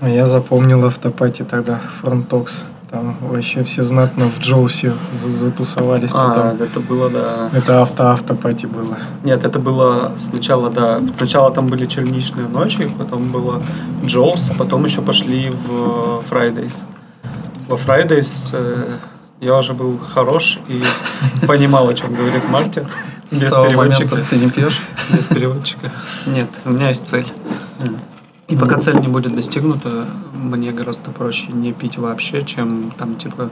А я запомнил afterparty тогда, FrontTalks. Там вообще все знатно в Джоусе за- затусовались А, потом. это было, да. Это after-afterparty было. Нет, это было сначала, да. Сначала там были черничные ночи, потом было Jaws, а потом еще пошли в Fridays. Во Fridays э, я уже был хорош и понимал, о чем говорит Мартин. Без переводчика. ты не пьешь? Без переводчика. Нет, у меня есть цель. И пока цель не будет достигнута, мне гораздо проще не пить вообще, чем там типа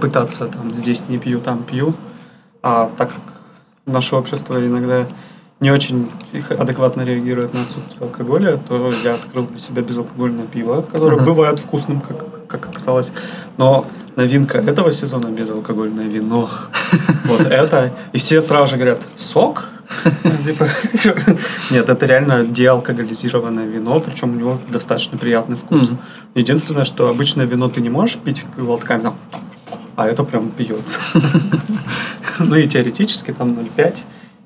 пытаться там здесь не пью, там пью. А так как наше общество иногда не очень адекватно реагирует на отсутствие алкоголя, то я открыл для себя безалкогольное пиво, которое Ага. бывает вкусным, как, как оказалось. Но новинка этого сезона безалкогольное вино. Вот это. И все сразу же говорят, сок? Нет, это реально деалкоголизированное вино, причем у него достаточно приятный вкус. Единственное, что обычное вино ты не можешь пить глотками, а это прям пьется. Ну и теоретически там 0,5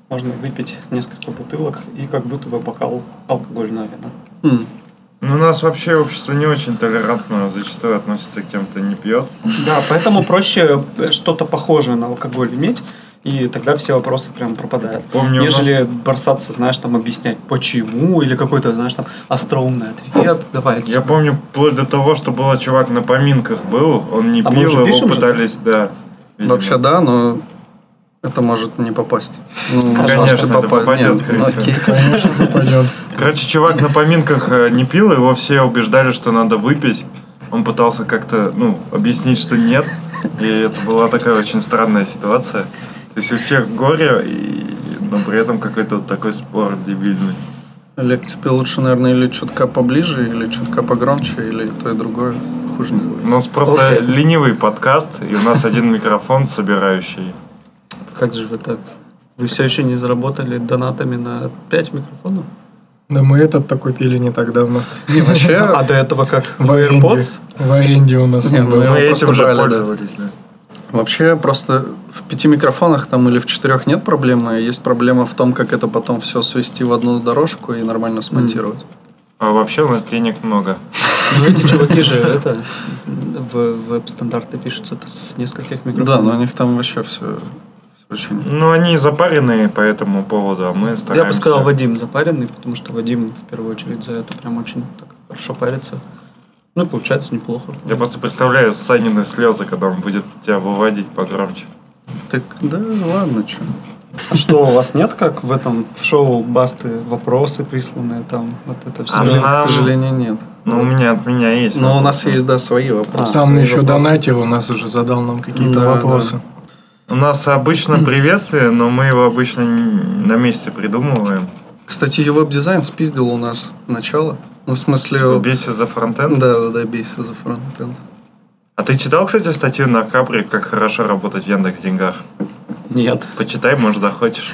можно выпить несколько бутылок и как будто бы бокал алкогольного вина. Ну, у нас вообще общество не очень толерантно зачастую относится к тем, кто не пьет. Да, поэтому проще э, что-то похожее на алкоголь иметь, и тогда все вопросы прям пропадают. Помню, у нас- Нежели бросаться, знаешь, там объяснять, почему, или какой-то, знаешь, там остроумный ответ. Давай. Я помню, вплоть до того, что был чувак на поминках был, он не А пил, его пишем же? пытались, да. видимо. Вообще да, но это может не попасть. Ну, Конечно, это попасть. попадет, Нет, скорее ну, всего. окей. Конечно, попадет. Короче, чувак на поминках э, не пил, его все убеждали, что надо выпить. Он пытался как-то, ну, объяснить, что нет. И это была такая очень странная ситуация. То есть у всех горе, и, но при этом какой-то вот такой спор дебильный. Олег, тебе лучше, наверное, или чутка поближе, или чутка погромче, или то и другое. Хуже не будет. У нас просто Окей. ленивый подкаст, и у нас один микрофон собирающий. Как же вы так? Вы все еще не заработали донатами на 5 микрофонов? Да мы этот такой пили не так давно. Не, вообще, А до этого как? В. AirPods? В аренде у нас Не, ну был. его Мы этим же пользовались, да. Вообще просто в пяти микрофонах там или в четырех нет проблемы. Есть проблема в том, как это потом все свести в одну дорожку и нормально смонтировать. А вообще у нас денег много. Ну, эти чуваки же это в веб-стандарты пишутся с нескольких микрофонов. Да, но у них там вообще все, очень... Ну, они запаренные по этому поводу, а мы стараемся... Я бы сказал Вадим запаренный, потому что Вадим в первую очередь за это прям очень так хорошо парится. Ну получается неплохо. Я просто представляю Санины слезы, когда он будет тебя выводить погромче. Так, да, ладно, что. А что, у вас нет, как в этом в шоу Басты, вопросы присланные там, вот это все? А Нет, нам- к сожалению, нет. Ну, у меня от меня есть. Но у нас есть, да, свои вопросы. Там свои еще вопросы. донатер у нас уже задал нам какие-то Да, вопросы. У нас обычно приветствие, но мы его обычно на месте придумываем. Кстати, веб-дизайн спиздил у нас начало. Ну, в смысле... Бейся за фронтенд. Да, да, да, бейся за фронтенд. А ты читал, кстати, статью на Капри, как хорошо работать в Яндекс Деньгах? Нет. Почитай, может, захочешь.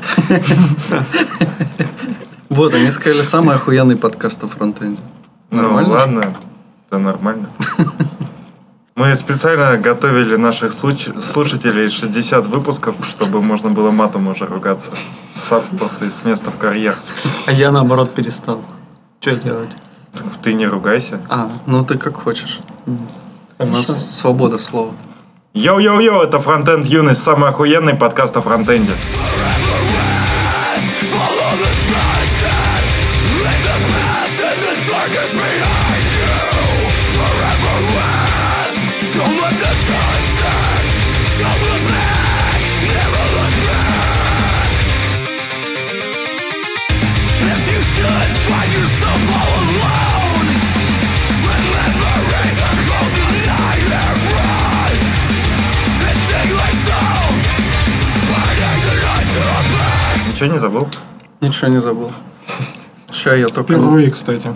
Вот, они сказали, самый охуенный подкаст о фронтенде. Нормально Ну, ладно. Это нормально. Мы специально готовили наших слушателей 60 выпусков, чтобы можно было матом уже ругаться. Сам просто с места в карьер. А я наоборот перестал. Что делать? Ты не ругайся. А, Ну, ты как хочешь. У хорошо. нас свобода слова. Йоу-йоу-йоу, это Фронтенд Юность, самый охуенный подкаст о фронтенде. Ничего не забыл? Ничего не забыл. Сейчас я только, Впервые, кстати.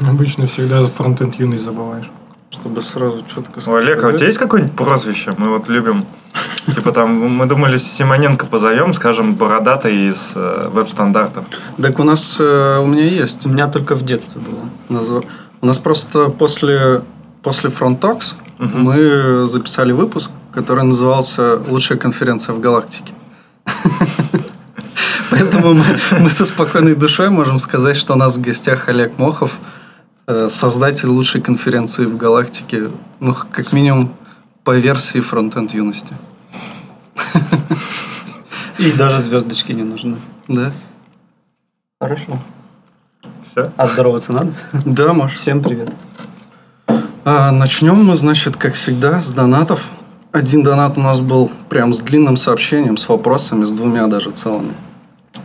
Обычно всегда за фронтенд юный забываешь. чтобы сразу четко О, Олег, а у тебя есть какое-нибудь прозвище? Мы вот любим... Типа там, мы думали, Симоненко позовем, скажем, бородатый из э, веб-стандартов. Так у нас, э, у меня есть. У меня только в детстве было. У нас просто после, после Front Talks Мгм. мы записали выпуск, который назывался «Лучшая конференция в галактике». Поэтому мы, мы со спокойной душой можем сказать, что у нас в гостях Олег Мохов, э, создатель лучшей конференции в галактике, ну, как минимум, по версии фронтенд юности. И даже звездочки не нужны. Да? Хорошо. Все? А здороваться надо? Да, Маш. Всем привет. А, начнем мы, значит, как всегда, с донатов. Один донат у нас был прям с длинным сообщением, с вопросами, с двумя даже целыми.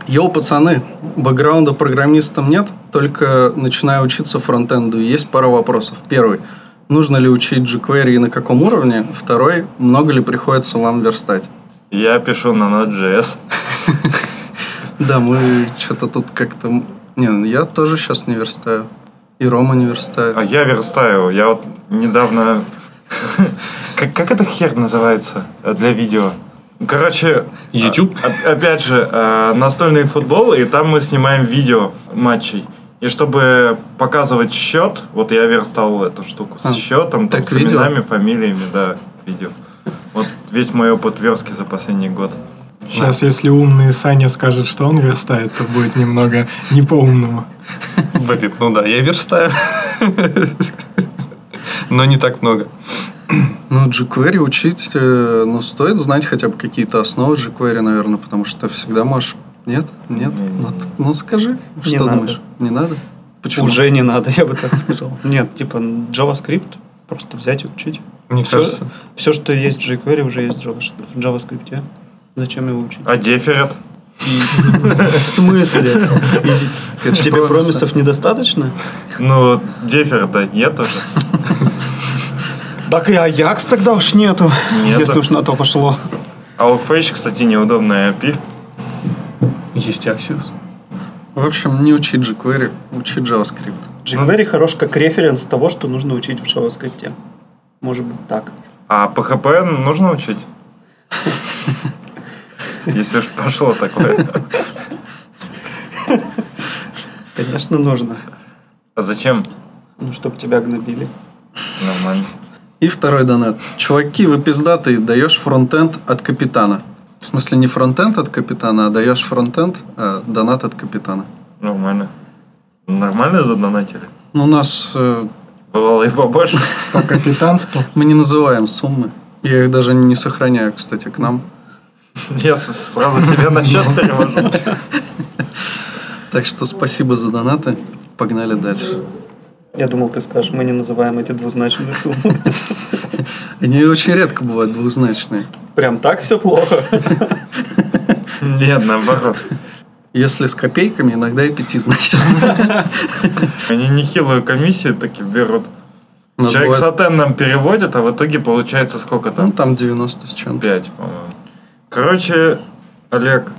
Йоу, пацаны, бэкграунда программистом нет, только начинаю учиться фронтенду. Есть пара вопросов. Первый. Нужно ли учить jQuery и на каком уровне? Второй. Много ли приходится вам верстать? Я пишу на Node.js. Да, мы что-то тут как-то... Не, ну я тоже сейчас не верстаю. И Рома не верстает. А я верстаю. Я вот недавно... Как, эта хер называется для видео? Короче... YouTube? о- опять же, э, настольный футбол, и там мы снимаем видео матчей. И чтобы показывать счет, вот я верстал эту штуку с А, счетом, там, так с видео? именами, фамилиями, да, видео. Вот весь мой опыт верстки за последний год. Сейчас, если умный Саня скажет, что он верстает, то будет немного не по-умному. Блин, ну да, я верстаю. Но не так много. Ну, jQuery учить, э, ну, стоит знать хотя бы какие-то основы jQuery, наверное, потому что ты всегда можешь... Нет? Нет? Ну, ну, скажи, Не что надо. думаешь? Не надо? Почему? Уже не надо, я бы так сказал. Нет, типа JavaScript просто взять и учить. Мне Все, кажется. все, что есть в jQuery, уже есть в Java- в JavaScript. Зачем его учить? А деферет? В смысле? Тебе промисов недостаточно? Ну, деферета нет уже. Так и Аякс тогда уж нету, Нету. если уж на то пошло. А у Fetch, кстати, неудобная API. Есть Axios. В общем, не учить jQuery, учи JavaScript. jQuery хорош как референс того, что нужно учить в JavaScript. Может быть так. А PHP нужно учить? Если уж пошло такое. Конечно, нужно. А зачем? Ну, чтобы тебя гнобили. Нормально. И второй донат. Чуваки, вы пиздатые, даешь фронтенд от капитана. В смысле, не фронтенд от капитана, а даешь фронтенд, а донат от капитана. Нормально. Нормально задонатили? Ну, у нас... э, Бывало и побольше. По-капитански. мы не называем суммы. Я их даже не сохраняю, кстати, к нам. Я сразу себе на счет перевожу. Так что спасибо за донаты. Погнали дальше. Я думал, ты скажешь, мы не называем эти двузначные суммы. Они очень редко бывают двузначные. Прям так все плохо. Нет, наоборот. Если с копейками, иногда и пятизначные. Они нехилую комиссию таки берут. Человек с бывает- АТН нам переводит, а в итоге получается сколько Ну, там? там 90 с чем-то. 5, по-моему. Короче, Олег,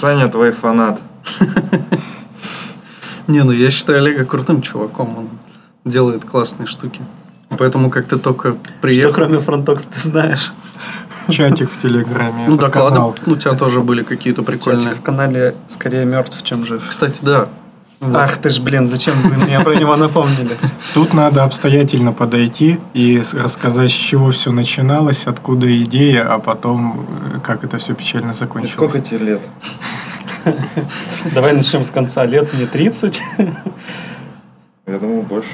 Саня твой фанат. Не, ну я считаю Олега крутым чуваком. Он делает классные штуки. Поэтому как ты только Что приехал... кроме FrontTalks ты знаешь? Чатик в Телеграме. Ну, доклады. канал. У тебя тоже были какие-то прикольные. Чатик в канале скорее мертв, чем жив. Кстати, да. Вот. Ах ты ж, блин, зачем вы мне про него напомнили? Тут надо обстоятельно подойти и рассказать, с чего все начиналось, откуда идея, а потом э, как это все печально закончилось. тебе лет? Давай начнем с конца. Лет мне 30. Я думал, больше.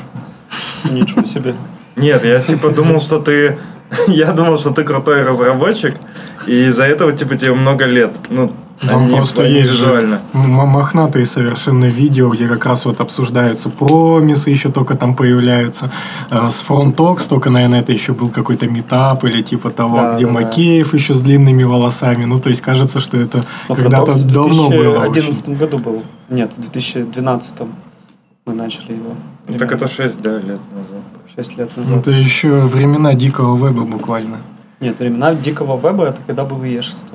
Ничего себе. Нет, я типа думал, что ты... Я думал, что ты крутой разработчик, и из-за этого типа тебе много лет. Ну, Там они- просто есть же визуально. м- мохнатые совершенно видео, где как раз вот обсуждаются промисы, еще только там появляются. Э, С Frontox, только, наверное, это еще был какой-то метап или типа того, Да, где да, да. Макеев еще с длинными волосами. Ну, то есть кажется, что это когда-то в давно было. очень. 2011 году был. Нет, в 2012 мы начали его. Ну, так это 6, да, лет назад. 6 лет Ну, назад. Это еще времена дикого веба буквально. Нет, времена дикого веба это когда был Е6.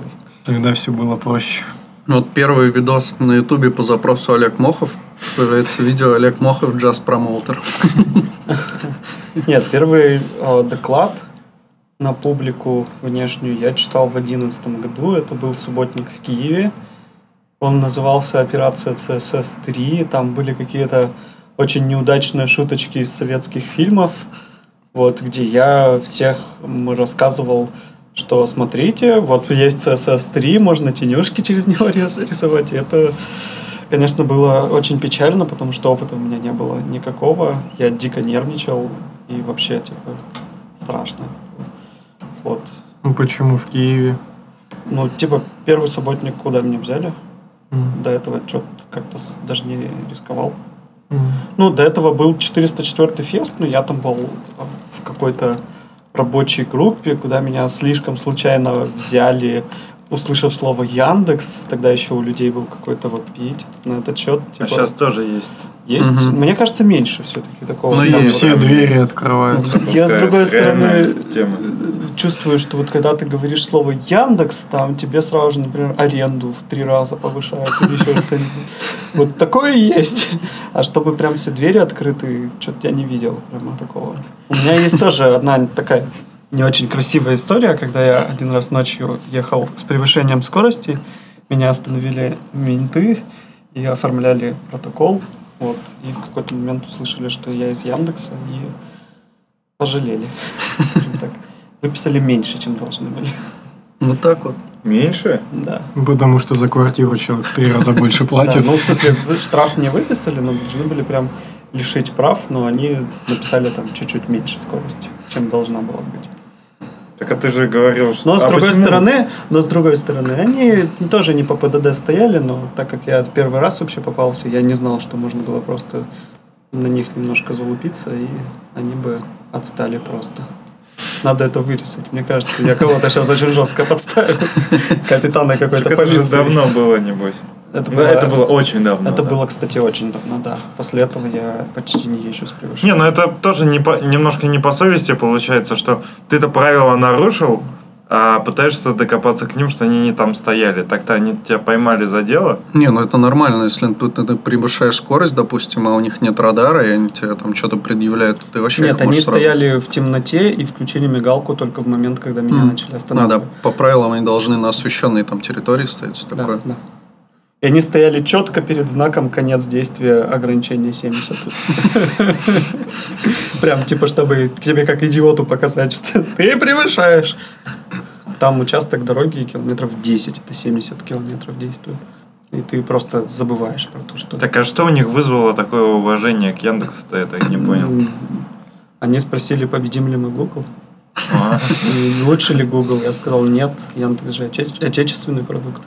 Тогда все было проще. Вот первый видос на ютубе по запросу Олег Мохов. Появляется видео Олег Мохов джаз промоутер. Нет, первый э, доклад на публику внешнюю я читал в 2011 году. Это был субботник в Киеве. Он назывался «Операция ЦСС-3». Там были какие-то очень неудачные шуточки из советских фильмов, вот, где я всех рассказывал, что смотрите, вот есть CSS3, можно тенюшки через него рис- рисовать. И это конечно, было очень печально, потому что опыта у меня не было никакого. Я дико нервничал и вообще, типа, страшно. Вот. Ну, почему в Киеве? Ну, типа, первый субботник, куда меня взяли. М. До этого что-то как-то даже не рисковал. М. Ну, до этого был 404 фест, но я там был в какой-то рабочей группе, куда меня слишком случайно взяли, услышав слово Яндекс. Тогда еще у людей был какой-то вот пиетет на этот счет. А Типа, сейчас тоже есть. есть. Мгм. Мне кажется, меньше все-таки такого. Ну, Там есть. Все двери открываются. Я, с другой стороны, тема. чувствую, что вот когда ты говоришь слово Яндекс, там тебе сразу же, например, аренду в три раза повышают или еще что-нибудь. Вот такое есть. А чтобы прям все двери открыты, что-то я не видел прямо такого. У меня есть тоже одна такая не очень красивая история, когда я один раз ночью ехал с превышением скорости, меня остановили менты и оформляли протокол. Вот, и в какой-то момент услышали, что я из Яндекса, и пожалели, скажем так. Выписали меньше, чем должны были. Ну так вот. Меньше? Да. Потому что за квартиру человек в три раза больше Да, платит. ну, в смысле, вы- штраф не выписали, но должны были прям лишить прав, но они написали там чуть-чуть меньше скорости, чем должна была быть. Так а ты же говорил, что... Но с А другой почему? стороны, но с другой стороны, они тоже не по ПДД стояли, но так как я первый раз вообще попался, я не знал, что можно было просто на них немножко залупиться, и они бы отстали просто. Надо это вырезать. Мне кажется, я кого-то сейчас очень жестко подставил. Капитана какой-то Так это полиции. давно было, небось. Это было, это было очень давно. это да. было, кстати, очень давно, да. После этого я почти не езжу с Не, превышением. ну это тоже не по- немножко не по совести получается, что ты это правило нарушил, а пытаешься докопаться к ним, что они не там стояли. Так-то они тебя поймали за дело. Не, ну это нормально, если ты, ты превышаешь скорость, допустим, а у них нет радара, и они тебе там что-то предъявляют, то ты вообще Нет, они сразу- стояли в темноте и включили мигалку только в момент, когда меня М. начали Надо, останавливать. по правилам они должны на освещенной там территории стоять, все Да, такое. да. И они стояли четко перед знаком конец действия ограничения 70. Прям типа, чтобы тебе как идиоту показать, что ты превышаешь. Там участок дороги километров 10, это 70 километров действует. И ты просто забываешь про то, что... Так а что у них вызвало такое уважение к Яндексу-то, это я не понял. Они спросили, победим ли мы Google. А, И лучше ли Google? Я сказал, нет, Яндекс же отече- отечественный продукт.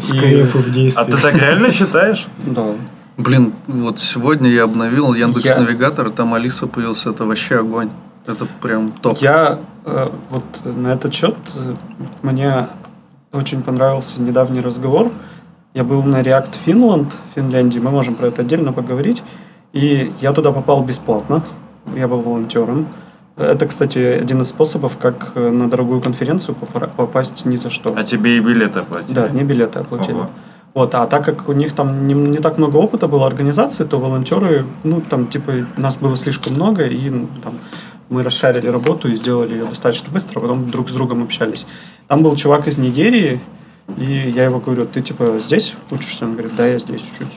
Скрепы в а действии. ты так реально считаешь? Да. Блин, вот сегодня я обновил Яндекс Я- Навигатор, там Алиса появился, это вообще огонь. Это прям топ. Я э, вот на этот счет э, мне очень понравился недавний разговор. Я был на React Finland в Финляндии, мы можем про это отдельно поговорить. И я туда попал бесплатно, я был волонтером. Это, кстати, один из способов, как э, на дорогую конференцию попасть ни за что. А тебе и билеты оплатили? Да, не билеты оплатили. Ого. Вот, а так как у них там не, не так много опыта было организации, то волонтеры, ну, там, типа, нас было слишком много, и ну, там, мы расшарили работу и сделали ее достаточно быстро, а потом друг с другом общались. Там был чувак из Нигерии, и я его говорю, ты, типа, здесь учишься? Он говорит, да, я здесь учусь.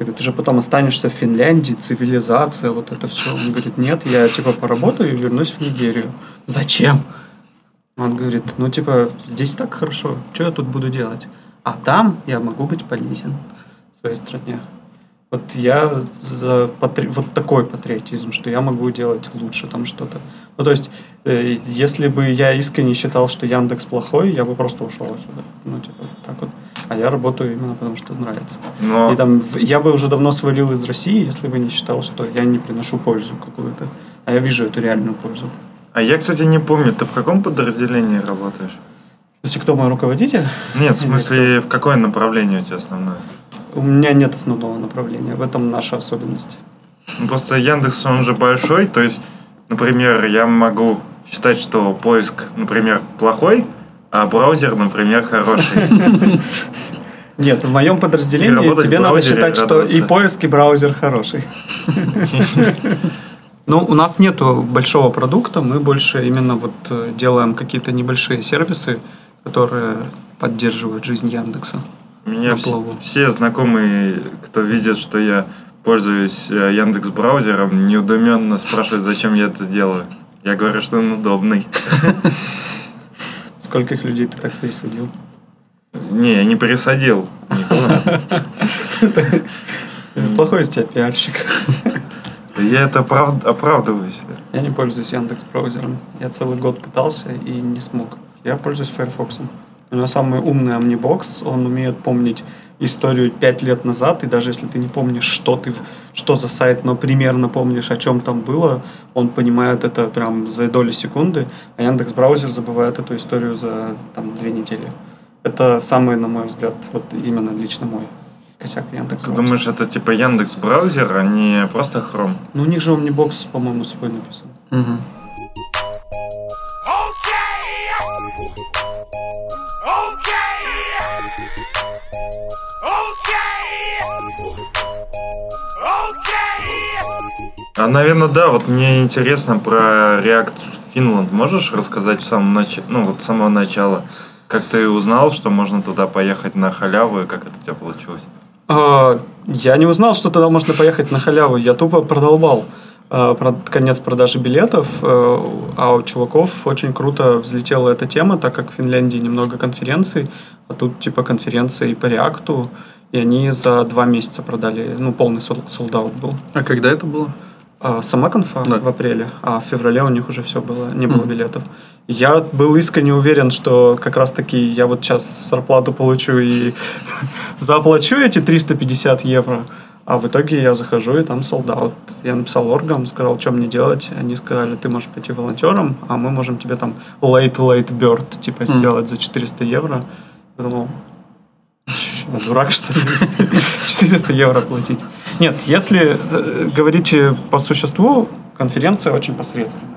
Я говорю, ты же потом останешься в Финляндии, цивилизация, вот это все. Он говорит, нет, я, типа, поработаю и вернусь в Нигерию. Зачем? Он говорит, ну, типа, здесь так хорошо, что я тут буду делать? А там я могу быть полезен своей стране. Вот я за патри- вот такой патриотизм, что я могу делать лучше там что-то. Ну, то есть, э, если бы я искренне считал, что Яндекс плохой, я бы просто ушел отсюда. Ну, типа, так вот. А я работаю именно потому, что нравится. Но И там я бы уже давно свалил из России, если бы не считал, что я не приношу пользу какую-то. А я вижу эту реальную пользу. А я, кстати, не помню, ты в каком подразделении работаешь? Если кто мой руководитель, Нет, в смысле, в какое направление у тебя основное? у меня нет основного направления. В этом наша особенность. Ну, Просто Яндекс, он же большой, то есть, например, я могу считать, что поиск, например, плохой, а браузер, например, хороший. Нет, в моем подразделении тебе надо считать, что и поиск, и браузер хороший. Ну, у нас нету большого продукта, мы больше именно вот э, делаем какие-то небольшие сервисы, которые поддерживают жизнь Яндекса. У Меня все, все знакомые, кто видит, что я пользуюсь э, Яндекс браузером, неудуменно спрашивают, зачем я это делаю. Я говорю, что он удобный. Скольких людей ты так пересадил? Не, я не пересадил. Плохой из тебя пиарщик. Я это оправ- оправдываюсь. Я не пользуюсь Яндекс браузером. Я целый год пытался и не смог. Я пользуюсь Firefox. У него самый умный Omnibox, он умеет помнить историю пять лет назад, и даже если ты не помнишь, что ты, что за сайт, но примерно помнишь, о чем там было, он понимает это прям за доли секунды, а Яндекс браузер забывает эту историю за там две недели. Это самый, на мой взгляд, вот именно лично мой косяк Яндекс. Ты думаешь, это типа Яндекс браузер, а не просто Chrome? Ну, у них же Omnibox, по-моему, свой написан. Мгм. А, наверное, да. Вот мне интересно про React Finland. Можешь рассказать в самом начале, ну вот с самого начала, как ты узнал, что можно туда поехать на халяву и как это у тебя получилось? А, Я не узнал, что тогда можно поехать на халяву. Я тупо продолбал а, про конец продажи билетов, э, а у чуваков очень круто взлетела эта тема, так как в Финляндии немного конференций, а тут типа конференции по реакту, и они за два месяца продали, ну, полный солдат был. А когда это было? А, Сама конфа Да. в апреле, а в феврале у них уже все было, не было билетов. Я был искренне уверен, что как раз таки я вот сейчас зарплату получу и заплачу эти 350 евро. А в итоге я захожу, и там солдат. Я написал оргам, сказал, что мне делать. Они сказали, ты можешь пойти волонтером, а мы можем тебе там late-late bird, типа, сделать за 400 евро. Я думал, дурак, что ли? 400 евро платить. Нет, если за- говорить э, по существу, конференция очень посредственная.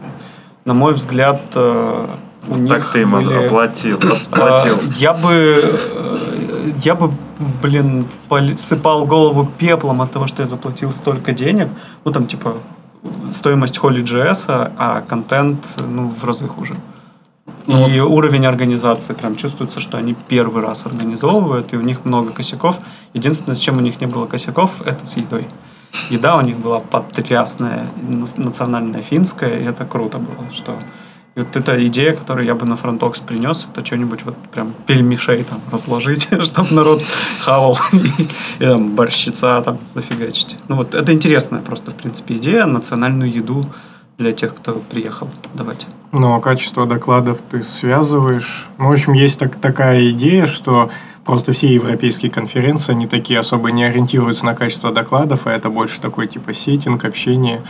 На мой взгляд, э, у них так ты им были- оплатил. а, оплатил. Я бы, э, я бы, блин, сыпал голову пеплом от того, что я заплатил столько денег. Ну, там, типа, стоимость Holy.js, а контент, ну, в разы хуже. И уровень организации, прям чувствуется, что они первый раз организовывают, и у них много косяков. Единственное, с чем у них не было косяков, это с едой. Еда у них была потрясная, национальная финская, и это круто было, что и вот эта идея, которую я бы на FrontTalks принес, это что-нибудь вот прям пельмешей там разложить, чтобы народ хавал, и, и там борщица там зафигачить. Ну вот это интересная просто, в принципе, идея, национальную еду для тех, кто приехал давать. Ну, а качество докладов ты связываешь. Ну, в общем, есть так, такая идея, что просто все европейские конференции, они такие особо не ориентируются на качество докладов, а это больше такой типа сеттинг, общение.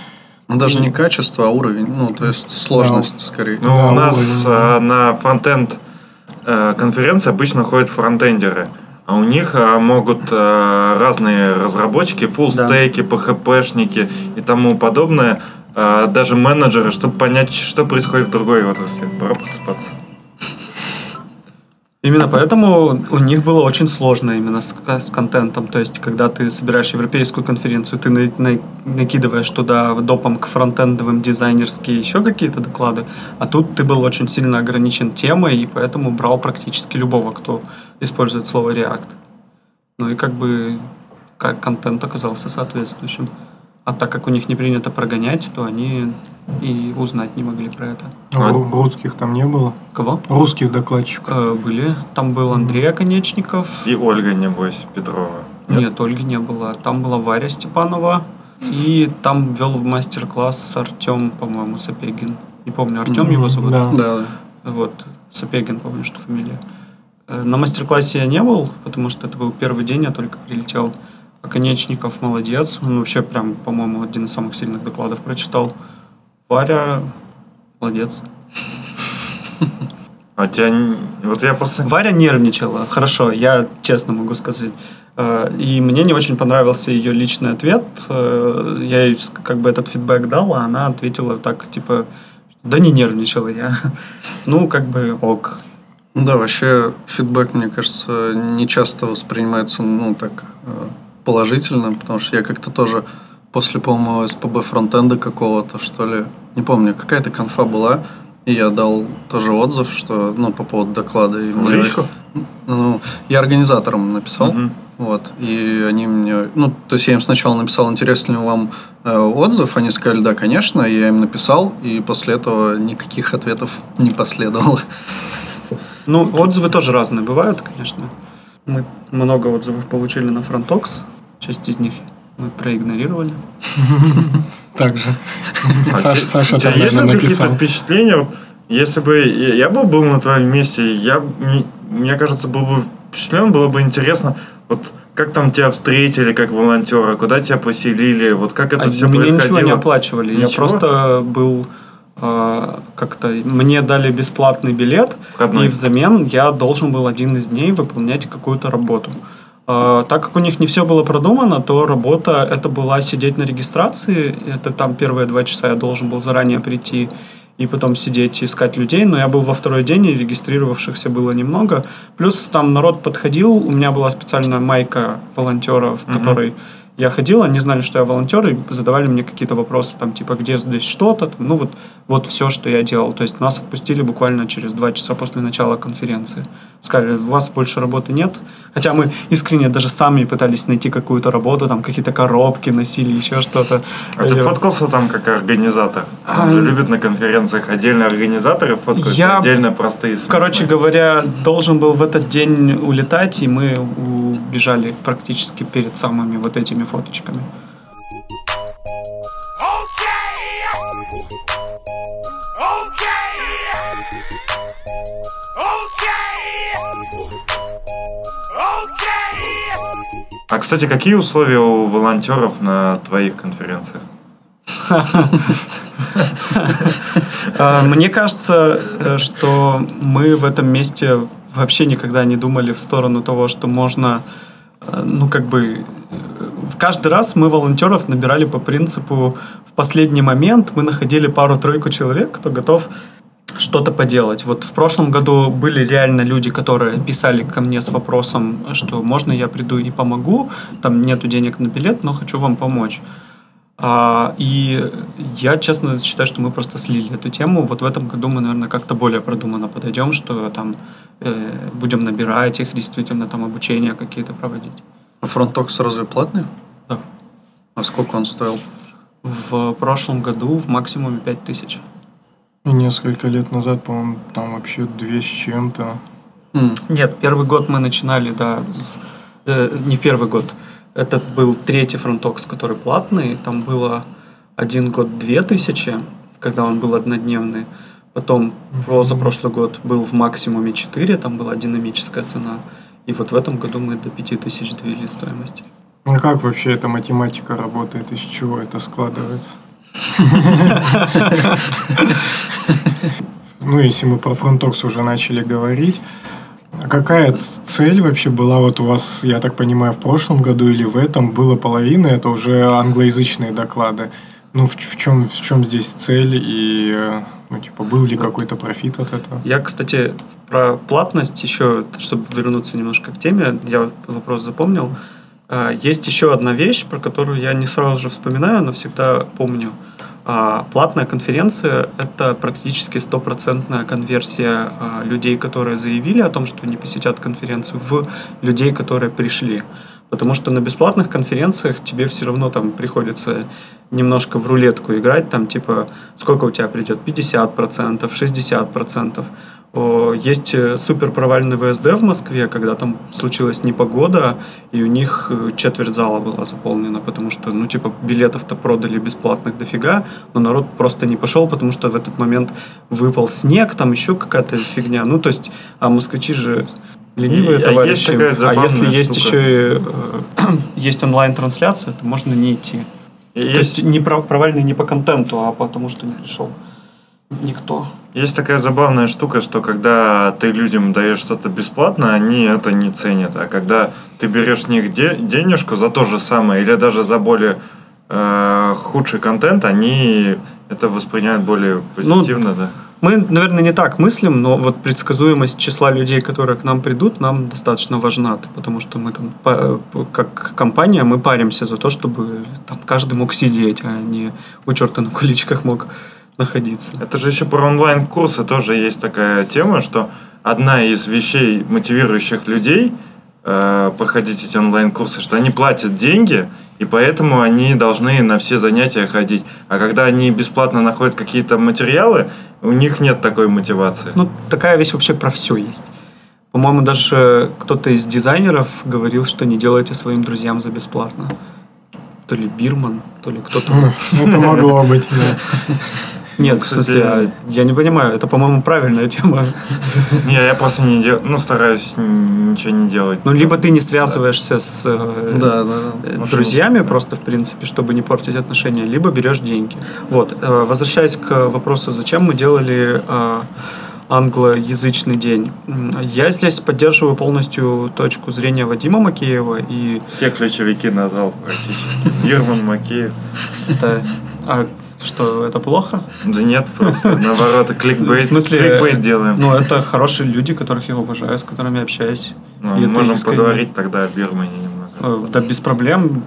Ну, даже не качество, а уровень. Ну, то есть сложность, скорее. Ну, Да, у нас уровень. э, на фронтенд э, конференции обычно ходят фронтендеры. А у них э, могут разные разработчики, фуллстеки, PHP-шники и тому подобное, даже менеджеры, чтобы понять, что происходит в другой отрасли. Пора просыпаться. Именно поэтому у них было очень сложно именно с, с контентом. То есть, когда ты собираешь европейскую конференцию, ты на- на- накидываешь туда допом к фронтендовым дизайнерские еще какие-то доклады, а тут ты был очень сильно ограничен темой, и поэтому брал практически любого, кто использует слово React. Ну и как бы как контент оказался соответствующим. А так как у них не принято прогонять, то они и узнать не могли про это. Ру- русских там не было. Кого? Русских докладчиков. Э, были. Там был Андрей Оконечников. И Ольга, небось, Петрова. Нет, Ольги не было. Там была Варя Степанова. И там вел в мастер-класс Артем, по-моему, Сапегин. Не помню, Артем его зовут? Да. Да. Вот, Сапегин, помню, что фамилия. Э, На мастер-классе я не был, потому что это был первый день, я только прилетел. Оконечников молодец. Он вообще прям, по-моему, один из самых сильных докладов прочитал. Варя молодец. А тебя... Вот я просто... Варя нервничала, хорошо, я честно могу сказать. Э, И мне не очень понравился ее личный ответ. Э, Я ей как бы этот фидбэк дал, а она ответила так, типа, да не нервничала я. Ну, как бы ок. Ну да, вообще фидбэк, мне кажется, не часто воспринимается, ну, так э, положительно, потому что я как-то тоже после, по-моему, СПБ фронтенда какого-то, что ли, не помню, какая-то конфа была, и я дал тоже отзыв, что, ну, по поводу доклада. И В личку? очень- Ну, я организаторам написал, Мгм. вот, и они мне, ну, то есть я им сначала написал, интересен ли вам э, отзыв, они сказали, да, конечно, и я им написал, и после этого никаких ответов не последовало. Ну, отзывы тоже разные бывают, конечно. Мы много отзывов получили на Frontox. Часть из них мы проигнорировали. Также. А Саша, там, есть наверное, какие-то написал. впечатления? Вот, если бы я я бы был на твоем месте, я, мне кажется, был бы впечатлен, было бы интересно, вот как там тебя встретили как волонтера, куда тебя поселили, вот как это А все мне происходило. ничего не оплачивали. Я Ничего? просто был как-то... Мне дали бесплатный билет, Входной. и взамен я должен был один из дней выполнять какую-то работу. А, так как у них не все было продумано, то работа это была сидеть на регистрации. Это там первые два часа я должен был заранее прийти и потом сидеть и искать людей. Но я был во второй день, и регистрировавшихся было немного. Плюс там народ подходил, у меня была специальная майка волонтеров, в Мгм. Я ходил, они знали, что я волонтер, и задавали мне какие-то вопросы, там, типа, где здесь что-то, там, ну, вот, вот все, что я делал. То есть нас отпустили буквально через два часа после начала конференции. Сказали, у вас больше работы нет. Хотя мы искренне даже сами пытались найти какую-то работу, там, какие-то коробки носили, еще что-то. А ты фоткался там как организатор? Он А, же любит на конференциях отдельно организаторы фоткаются, Я- отдельно простые. Короче говоря, должен был в этот день улетать, и мы убежали практически перед самыми вот этими фоточками. А, кстати, какие условия у волонтеров на твоих конференциях? А, Мне кажется, э, что мы в этом месте вообще никогда не думали в сторону того, что можно, э, ну, как бы, э, в каждый раз мы волонтеров набирали по принципу в последний момент мы находили пару-тройку человек, кто готов что-то поделать. Вот в прошлом году были реально люди, которые писали ко мне с вопросом, что можно я приду и помогу, там нету денег на билет, но хочу вам помочь. А, и я, честно, считаю, что мы просто слили эту тему. Вот в этом году мы, наверное, как-то более продуманно подойдем, что там э, будем набирать их, действительно там обучения какие-то проводить. А фронтокс разве платный? Да. А сколько он стоил? В прошлом году в максимуме 5000. И несколько лет назад, по-моему, там вообще две с чем-то. Нет, первый год мы начинали, да, с- э, не первый год. Это был третий фронтокс, который платный. Там было один год две тысячи, когда он был однодневный. Потом прошлый год был в максимуме 4, там была динамическая цена. И вот в этом году мы до 5000 довели стоимость. Ну как вообще эта математика работает, из чего это складывается? Ну, если мы про FrontTalks уже начали говорить, а какая цель вообще была вот у вас, я так понимаю, в прошлом году или в этом было половина, это уже англоязычные доклады. Ну, в, в чем, в чем здесь цель и, э, ну, типа, был ли какой-то профит от этого? Я, кстати, про платность еще, чтобы вернуться немножко к теме, я вопрос запомнил. А, Есть еще одна вещь, про которую я не сразу же вспоминаю, но всегда помню. А, Платная конференция – это практически стопроцентная конверсия а, людей, которые заявили о том, что они посетят конференцию, в людей, которые пришли. Потому что на бесплатных конференциях тебе все равно там приходится немножко в рулетку играть, там типа сколько у тебя придет, 50%, 60%. О, Есть э, супер провальный ВСД в Москве, когда там случилась непогода, и у них э, четверть зала была заполнена, потому что, ну, типа, билетов-то продали бесплатных дофига, но народ просто не пошел, потому что в этот момент выпал снег, там еще какая-то фигня. Ну, то есть, а москвичи же ленивые И- а товарищи. есть такая а если есть штука. еще и, э, есть онлайн-трансляция, то можно не идти. И То Есть, есть не про- провальный не по контенту, а потому что не пришел никто. Есть такая забавная штука, что когда ты людям даешь что-то бесплатно, они это не ценят. А когда ты берешь с них де- денежку за то же самое или даже за более э, худший контент, они это воспринимают более Ну, позитивно, да. Мы, наверное, не так мыслим, но вот предсказуемость числа людей, которые к нам придут, нам достаточно важна, потому что мы там, по- как компания, мы паримся за то, чтобы там каждый мог сидеть, а не у черта на куличках мог находиться. Это же еще про онлайн-курсы тоже есть такая тема, что одна из вещей, мотивирующих людей, э, проходить эти онлайн-курсы, что они платят деньги, и поэтому они должны на все занятия ходить. А когда они бесплатно находят какие-то материалы, у них нет такой мотивации. Ну, такая вещь вообще про все есть. По-моему, даже кто-то из дизайнеров говорил, что не делайте своим друзьям за бесплатно. То ли Бирман, то ли кто-то. Это могло быть, да. Нет, в Кстати, смысле, а, я не понимаю, это, по-моему, правильная тема. Не, я просто не делаю, ну, стараюсь ничего не делать. Ну, либо ты не связываешься с э, Да, да, э, друзьями просто, в принципе, чтобы не портить отношения, либо берешь деньги. Вот, э, возвращаясь к вопросу, зачем мы делали э, англоязычный день. Я здесь поддерживаю полностью точку зрения Вадима Макеева, и Все ключевики назвал практически. Герман Макеев. это... А что, это плохо? Да нет, просто наоборот, кликбейт, В смысле, кликбейт делаем. Ну, это хорошие люди, которых я уважаю, с которыми общаюсь. Ну, И можем искренне. поговорить тогда о Бирмане немного. Э, Да, без проблем.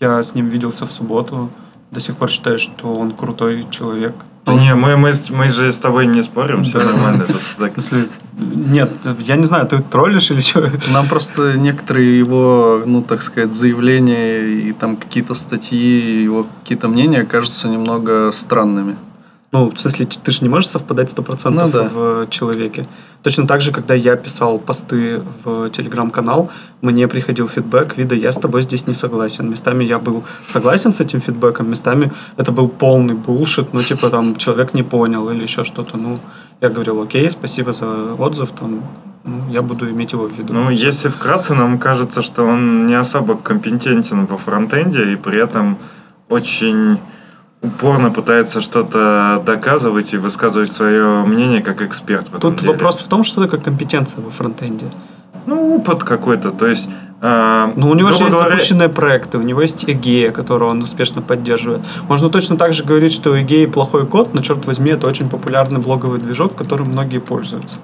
Я с ним виделся в субботу. До сих пор считаю, что он крутой человек. Да не, мы, мы, мы же с тобой не спорим, все нормально. Если... Нет, я не знаю, ты троллишь или что? Нам просто некоторые его, ну, так сказать, заявления и там какие-то статьи, его какие-то мнения кажутся немного странными. Ну, в смысле, ты же не можешь совпадать сто процентов Ну да. в человеке. Точно так же, когда я писал посты в телеграм-канал, мне приходил фидбэк вида «я с тобой здесь не согласен». Местами я был согласен с этим фидбэком, местами это был полный булшит, ну, типа, там, человек не понял или еще что-то. Ну, я говорил, окей, спасибо за отзыв, там, ну, я буду иметь его в виду. Ну, если вкратце, нам кажется, что он не особо компетентен во фронтенде и при этом очень упорно пытается что-то доказывать и высказывать свое мнение как эксперт в этом Тут деле. вопрос в том, что такое компетенция во фронтенде. Ну, опыт какой-то, то есть... э, Ну, у него же есть говоря, запущенные проекты, у него есть Эгея, которую он успешно поддерживает. Можно точно так же говорить, что у Эгеи плохой код, но, черт возьми, это очень популярный блоговый движок, которым многие пользуются.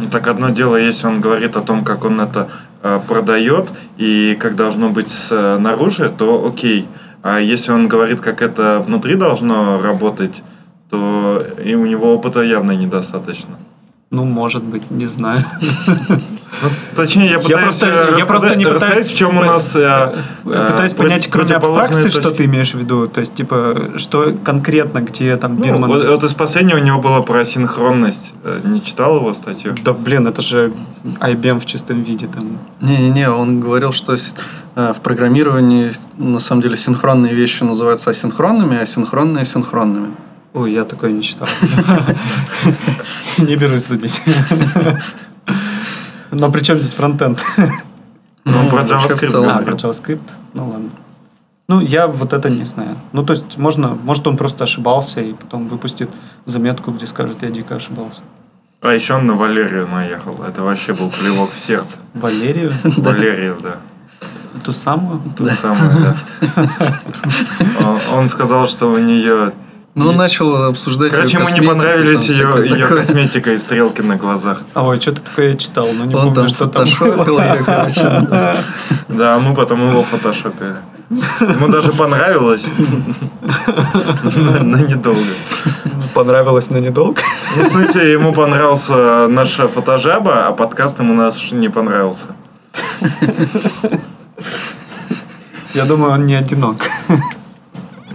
Ну, так одно дело, если он говорит о том, как он это э, продает и как должно быть снаружи, то окей. А если он говорит, как это внутри должно работать, то и у него опыта явно недостаточно. Ну, может быть, не знаю. Ну, точнее, я Я пытаюсь просто- э, я рассказать- просто не пытаюсь рассказать, в чем у нас... э, э, Пытаюсь прот- понять, кроме абстракции, что точки. ты имеешь в виду. То есть, типа, что конкретно, где там Ну, Бирман... вот, вот из последнего у него было про синхронность. Э, Не читал его статью? Да, блин, это же IBM в чистом виде. Там. Не-не-не, он говорил, что э, в программировании на самом деле синхронные вещи называются асинхронными, а синхронные синхронными. Ой, я такое не читал. Не берусь судить. Но при чем здесь фронтенд? Ну, про JavaScript. А, про JavaScript? Ну ладно. Ну, я вот это не знаю. Ну, то есть, можно, может, он просто ошибался и потом выпустит заметку, где скажет, я дико ошибался. А еще он на Валерию наехал. Это вообще был плевок в сердце. Валерию? Валерию, да. Ту самую? То самое, да. Он сказал, что у нее... Ну, он начал обсуждать Короче, ему не понравились там ее, ее такое. косметика и стрелки на глазах. А, ой, что-то такое я читал, но не Он помню, там что там короче. Да, мы потом его фотошопили. Ему даже понравилось. Но недолго. Понравилось, но недолго. Ну, в смысле, ему понравился наша фотожаба, а подкаст ему наш не понравился. Я думаю, он не одинок.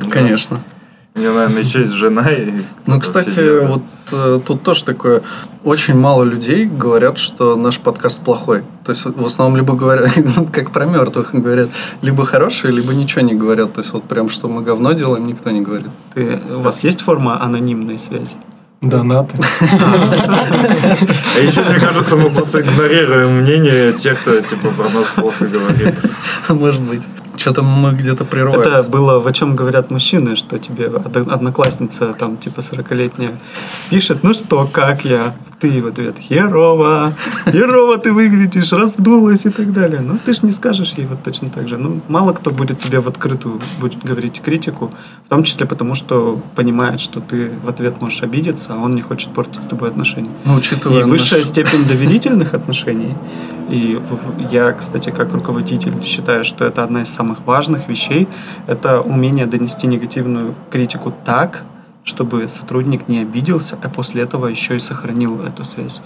Конечно. У него, наверное, еще есть жена. И Ну, кстати, вот э, тут тоже такое. Очень мало людей говорят, что наш подкаст плохой. То есть в основном либо говорят, ну, как про мертвых говорят, либо хорошие, либо ничего не говорят. То есть вот прям, что мы говно делаем, никто не говорит. Ты, у вас есть форма анонимной связи? Донаты. А еще, мне кажется, мы просто игнорируем мнение тех, кто типа про нас плохо говорит. Может быть. Что-то мы где-то Это прерываемся. было в о чем говорят мужчины, что тебе од- одноклассница, там, типа 40-летняя, пишет, ну что, как я? Ты в ответ, херово, херово ты выглядишь, раздулась и так далее. Ну, ты ж не скажешь ей вот точно так же. Ну, мало кто будет тебе в открытую будет говорить критику, в том числе потому, что понимает, что ты в ответ можешь обидеться, а он не хочет портить с тобой отношения. Ну, учитывая И высшая наш- степень доверительных отношений. И я, кстати, как руководитель считаю, что это одна из самых важных вещей. Это умение донести негативную критику так, чтобы сотрудник не обиделся, а после этого еще и сохранил эту связь.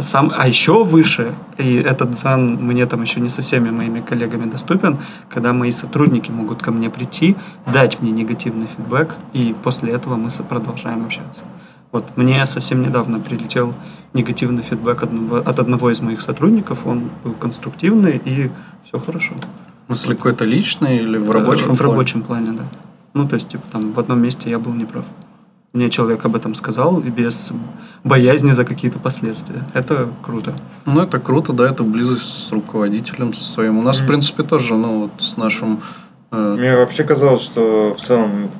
Сам, а еще выше, и этот дзен мне там еще не со всеми моими коллегами доступен, когда мои сотрудники могут ко мне прийти, дать мне негативный фидбэк, и после этого мы продолжаем общаться. Вот мне совсем недавно прилетел негативный фидбэк одного- от одного из моих сотрудников, он был конструктивный, и все хорошо. В смысле, какой-то личный или в рабочем Э, В плане? рабочем плане, да. Ну, то есть, типа, там, в одном месте я был неправ. Мне человек об этом сказал, и без боязни за какие-то последствия. Это круто. Ну, это круто, да, это близость с руководителем своим. У нас, в принципе, тоже, ну, вот с нашим... э, Мне вообще казалось, что в целом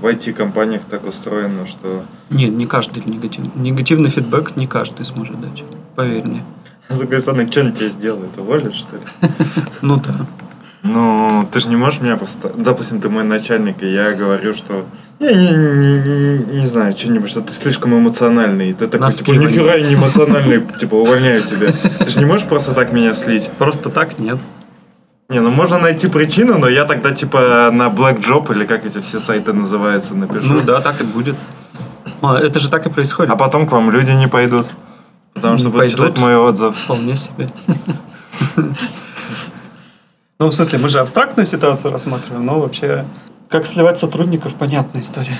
в IT-компаниях так устроено, что... Нет, не каждый негативный. Негативный фидбэк не каждый сможет дать. Поверь мне. С другой стороны, что они тебе сделают? Уволят, что ли? Ну да. Ну, ты же не можешь меня просто... Допустим, ты мой начальник, и я говорю, что... Я не, не, не- не знаю, что-нибудь, что ты слишком эмоциональный. Ты такой, Носки типа, нифига я не эмоциональный, типа, увольняю тебя. Ты же не можешь просто так меня слить? Просто так нет. Не, ну можно найти причину, но я тогда, типа, на Black Job, или как эти все сайты называются, напишу. Ну да, так и будет. А, это же так и происходит. А потом к вам люди не пойдут. Потому что Не будут пойдут? читать мой отзыв. Вполне себе. Ну, в смысле, мы же абстрактную ситуацию рассматриваем, но вообще... Как сливать сотрудников, понятная история.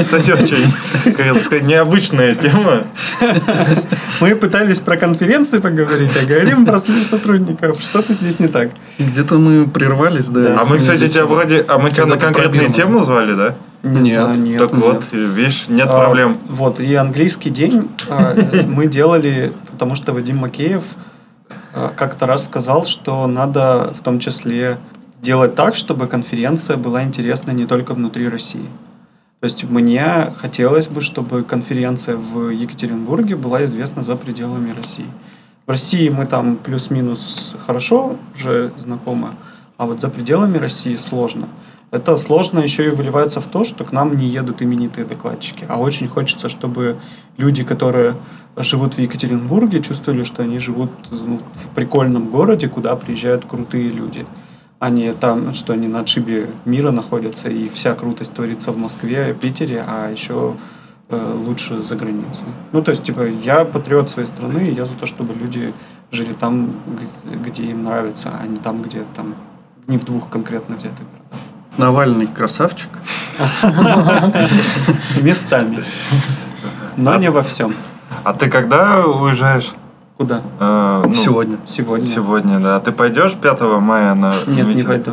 Кстати, очень, как это сказать, необычная тема. Мы пытались про конференции поговорить, а говорим про слив сотрудников. Что-то здесь не так. Где-то мы прервались, да. А мы, кстати, тебя вроде... А мы тебя на конкретную тему звали, да? Нет. знаю, нет. Так вот, видишь, нет А, проблем. Вот, и английский день а, мы делали, потому что Вадим Макеев а, как-то раз сказал, что надо в том числе сделать так, чтобы конференция была интересна не только внутри России. То есть мне хотелось бы, чтобы конференция в Екатеринбурге была известна за пределами России. В России мы там плюс-минус хорошо уже знакомы, а вот за пределами России сложно. Это сложно еще и выливается в то, что к нам не едут именитые докладчики. А очень хочется, чтобы люди, которые живут в Екатеринбурге, чувствовали, что они живут ну, в прикольном городе, куда приезжают крутые люди. А не там, что они на отшибе мира находятся, и вся крутость творится в Москве, Питере, а еще э, лучше за границей. Ну, то есть, типа, я патриот своей страны, и я за то, чтобы люди жили там, где им нравится, а не там, где там не в двух конкретно взятых городах. Навальный красавчик. Местами. Но не во всем. А ты когда уезжаешь? Куда? Э, ну, Сегодня. Сегодня. Сегодня, да. Ты пойдешь 5 мая на Нет, не митинг? пойду.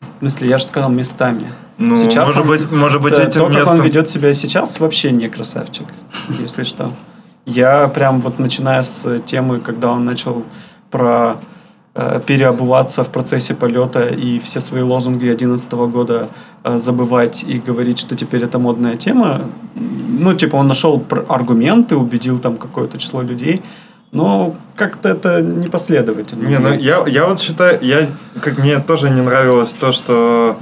В смысле, я же сказал местами. Ну, может он- быть, может быть, Да, этим то, как местом... он ведет себя сейчас, вообще не красавчик, если что. Я прям вот начиная с темы, когда он начал про э, переобуваться в процессе полета и все свои лозунги 2011 года э, забывать и говорить, что теперь это модная тема. Ну, типа, он нашел пр- аргументы, убедил там какое-то число людей, но как-то это непоследовательно. Не, ну я, я вот считаю, я, как мне тоже не нравилось то, что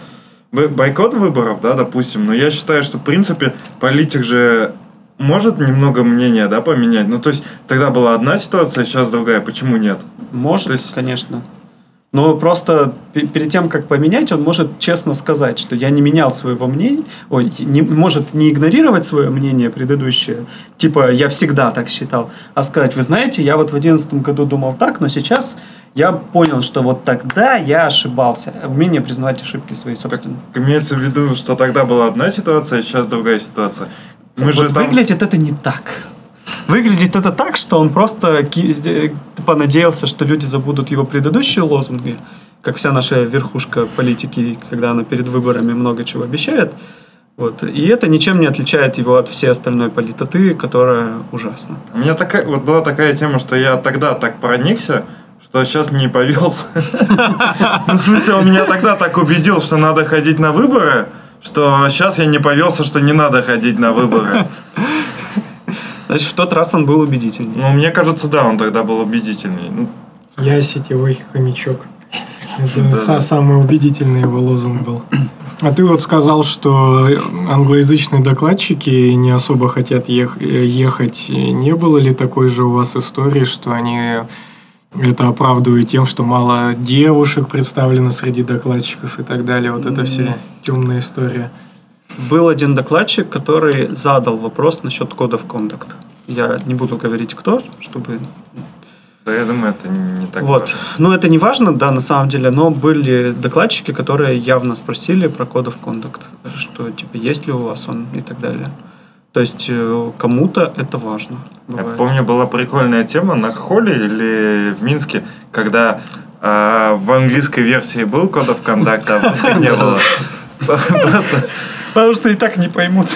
бо- бойкот выборов, да, допустим, но я считаю, что, в принципе, политик же может немного мнения, да, поменять. Ну, то есть, тогда была одна ситуация, сейчас другая. Почему нет? Может, То есть- конечно. Но просто пе- перед тем, как поменять, он может честно сказать, что я не менял своего мнения, ой, не, может не игнорировать свое мнение предыдущее, типа я всегда так считал, а сказать, вы знаете, я вот в 2011 году думал так, но сейчас я понял, что вот тогда я ошибался. Умение признавать ошибки свои собственные. Имеется в виду, что тогда была одна ситуация, а сейчас другая ситуация. Мы вот же там... выглядит это не так. Выглядит это так, что он просто э, понадеялся, что люди забудут его предыдущие лозунги, как вся наша верхушка политики, когда она перед выборами много чего обещает. Вот. И это ничем не отличает его от всей остальной политоты, которая ужасна. У меня такая, вот была такая тема, что я тогда так проникся, что сейчас не повелся. Ну, в смысле, он меня тогда так убедил, что надо ходить на выборы, что сейчас я не повелся, что не надо ходить на выборы. Значит, в тот раз он был убедительный. Ну, мне кажется, да, он тогда был убедительный. Ну, Я сетевой хомячок. Это самый убедительный его лозунг был. А ты вот сказал, что англоязычные докладчики не особо хотят ех- ехать. Не было ли такой же у вас истории, что они это оправдывают тем, что мало девушек представлено среди докладчиков и так далее? Вот это все темная история. Был один докладчик, который задал вопрос насчет кодов контакт. Я не буду говорить кто, чтобы Да, я думаю, это не так вот. важно. Ну, это не важно, да, на самом деле, но были докладчики, которые явно спросили про of Conduct, что, типа, есть ли у вас он и так далее. То есть, э, кому-то это важно. Я бывает. помню, была прикольная тема на Холле или в Минске, когда э, в английской версии был of Conduct, а в русской не было. Просто, Потому что и так не поймут.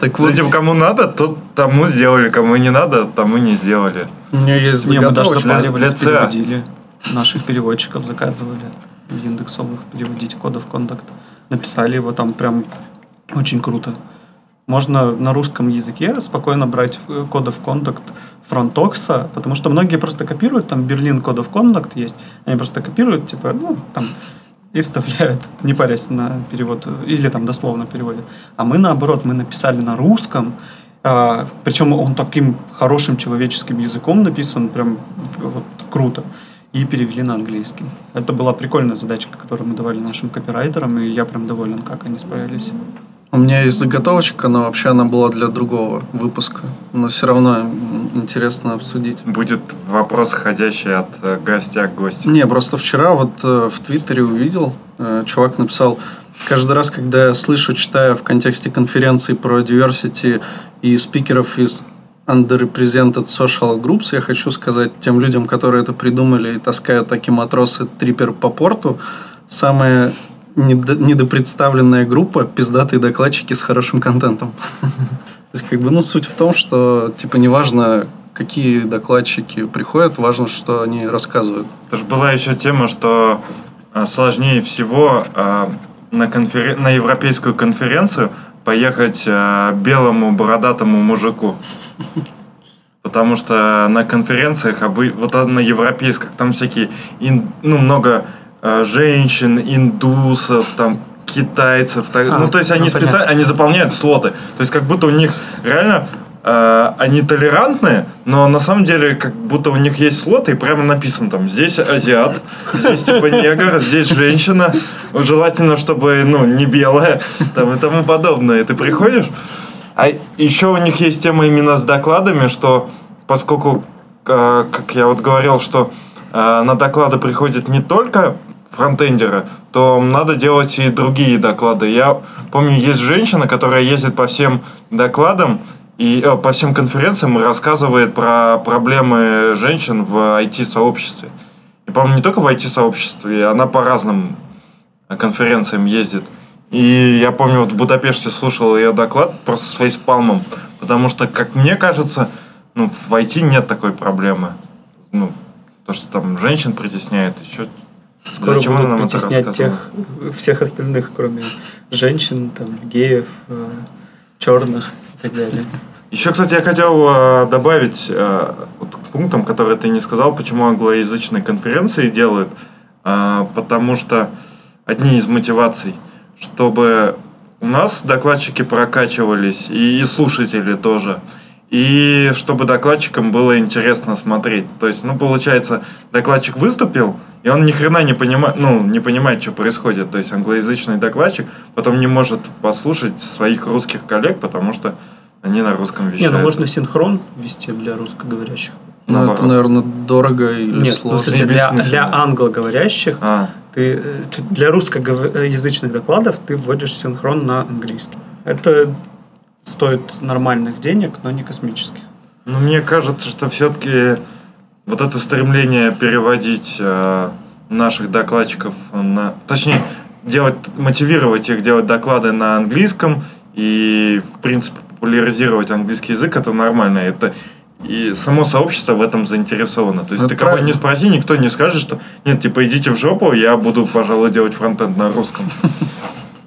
Так вот, типа, кому надо, то тому сделали, кому не надо, тому не сделали. у меня есть Не, мы даже ЦА. переводили. Наших переводчиков заказывали в индексовых переводить of Conduct. Написали его там прям очень круто. Можно на русском языке спокойно брать э, of Conduct фронтокса, потому что многие просто копируют, там Берлин of Conduct есть, они просто копируют, типа, ну, там, и вставляют, не парясь на перевод, или там дословно переводят. А мы, наоборот, мы написали на русском, а, причем он таким хорошим человеческим языком написан, прям вот круто, и перевели на английский. Это была прикольная задачка, которую мы давали нашим копирайтерам, и я прям доволен, как они справились. У меня есть заготовочка, но вообще она была для другого выпуска. Но все равно интересно обсудить. Будет вопрос, ходящий от э, гостя к гостю. Не, просто вчера вот э, в Твиттере увидел, э, чувак написал, каждый раз, когда я слышу, читаю в контексте конференции про diversity и спикеров из underrepresented social groups, я хочу сказать тем людям, которые это придумали и таскают такие матросы трипер по порту, недо- недопредставленная группа – пиздатые докладчики с хорошим контентом. То есть, как бы, ну, суть в том, что, типа, неважно, какие докладчики приходят, важно, что они рассказывают. Это же была еще тема, что э, сложнее всего э, на, конфер- на европейскую конференцию поехать э, белому бородатому мужику. Потому что на конференциях, вот на европейских, там всякие, ну, много женщин, индусов, там, китайцев. так- А, ну, то есть они ну, специально, они заполняют слоты. То есть как будто у них реально э, они толерантны, но на самом деле как будто у них есть слоты и прямо написано там, здесь азиат, здесь типа негр, здесь женщина, желательно, чтобы, ну, не белая, там и тому подобное. Ты приходишь, а еще у них есть тема именно с докладами, что поскольку, э, как я вот говорил, что э, на доклады приходят не только фронтендеры, то надо делать и другие доклады. Я помню, есть женщина, которая ездит по всем докладам и э, по всем конференциям и рассказывает про проблемы женщин в IT-сообществе. И, по-моему, не только в IT-сообществе, она по разным конференциям ездит. И я помню, вот в Будапеште слушал ее доклад просто с фейспалмом, потому что, как мне кажется, ну, в IT нет такой проблемы. Ну, то, что там женщин притесняет, еще... Скоро Зачем будут нам притеснять тех, всех остальных, кроме женщин, там, геев, э, черных и так далее. Еще, кстати, я хотел э, добавить э, вот к пунктам, которые ты не сказал, почему англоязычные конференции делают. Э, потому что одни из мотиваций, чтобы у нас докладчики прокачивались, и, и слушатели тоже. И чтобы докладчикам было интересно смотреть. То есть, ну, получается, докладчик выступил, и он ни хрена не понимает, ну, не понимает, что происходит. То есть англоязычный докладчик потом не может послушать своих русских коллег, потому что они на русском Не, вещают. ну можно синхрон ввести для русскоговорящих. Ну, это, наверное, дорого или Нет, ну, в сложно. смысле, для, для англоговорящих А, ты, э, ты- для русскоязычных докладов ты вводишь синхрон на английский. Это стоит нормальных денег, но не космических. ну, мне кажется, что все-таки вот это стремление переводить э, наших докладчиков на... Точнее, делать, мотивировать их делать доклады на английском и, в принципе, популяризировать английский язык, это нормально. Это и само сообщество в этом заинтересовано. То есть Ну, ты кого правильно. не спроси, никто не скажет, что нет, типа идите в жопу, я буду, пожалуй, делать фронтенд на русском.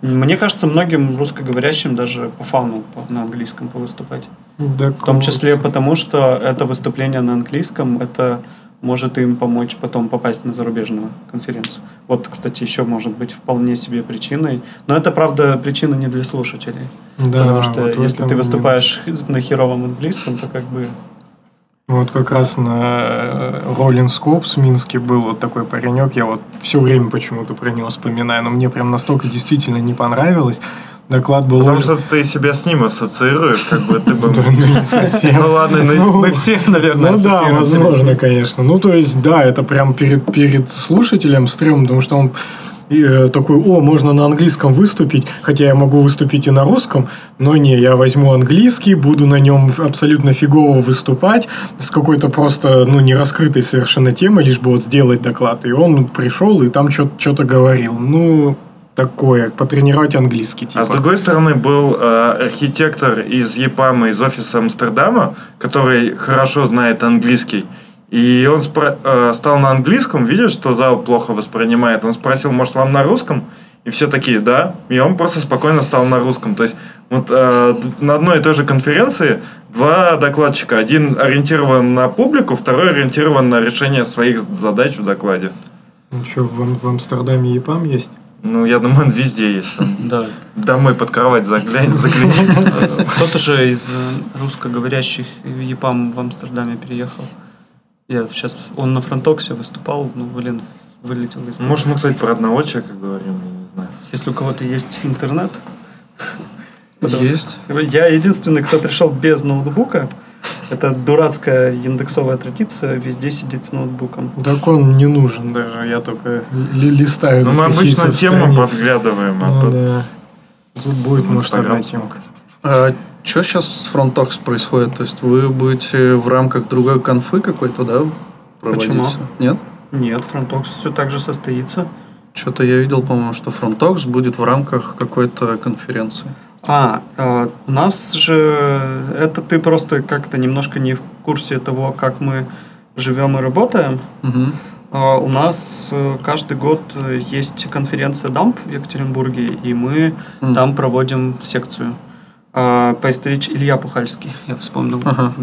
Мне кажется, многим русскоговорящим даже по фану на английском повыступать. В том числе потому, что это выступление на английском, это может им помочь потом попасть на зарубежную конференцию. Вот, кстати, еще может быть вполне себе причиной. Но это, правда, причина не для слушателей. Да, потому что вот если ты выступаешь на херовом английском, то как бы... Вот как раз на э, Rolling Scopes в Минске был вот такой паренек, я вот все время почему-то про него вспоминаю, но мне прям настолько действительно не понравилось. доклад был... Потому что ты себя с ним ассоциируешь, как бы ты бы... Ну. Ну ладно, ну, мы все, наверное, Ну да, возможно, конечно. Ну, то есть, да, это прям перед, перед слушателем стрёмно, потому что он э, такой, о, можно на английском выступить, хотя я могу выступить и на русском, но не, я возьму английский, буду на нем абсолютно фигово выступать с какой-то просто, ну, не раскрытой совершенно темой, лишь бы вот сделать доклад. И он пришел и там что-то говорил. Ну, такое, потренировать английский, типа. А с другой стороны, был э, архитектор из ЕПАМа, из офиса Амстердама, который хорошо знает английский. И он спро- э, стал на английском, видит, что зал плохо воспринимает. Он спросил, может, вам на русском? И все такие, да. И он просто спокойно стал на русском. То есть, вот э, на одной и той же конференции два докладчика. Один ориентирован на публику, второй ориентирован на решение своих задач в докладе. Ну, что, в, в Амстердаме EPAM есть? Ну, я думаю, он везде есть. Да. Домой под кровать заглянь, загляни. Кто-то же из э, русскоговорящих в EPAM в Амстердаме переехал. Я сейчас, он на FrontTalks'е выступал, ну, блин, вылетел из Может, мы, кстати, про одного человека говорим, я не знаю. Если у кого-то есть интернет. Есть. Я единственный, кто пришел без ноутбука. Это дурацкая яндексовая традиция, везде сидеть с ноутбуком. Так он не нужен даже, я только ли- листаю Ну, мы обычно тему подглядываем, а Ну, тут... да. Тут будет, может, одна темка. А что сейчас с FrontTalks происходит? То есть вы будете в рамках другой конфы какой-то, да, проводить? Почему? Нет? Нет, FrontTalks все так же состоится. Что-то я видел, по-моему, что FrontTalks будет в рамках какой-то конференции. А, э, у нас же это ты просто как-то немножко не в курсе того, как мы живем и работаем. Мгм. А, У нас э, каждый год э, есть конференция ДАМП в Екатеринбурге, и мы Мгм. там проводим секцию. А, По историч... Илья Пухальский, я вспомнил. Ага.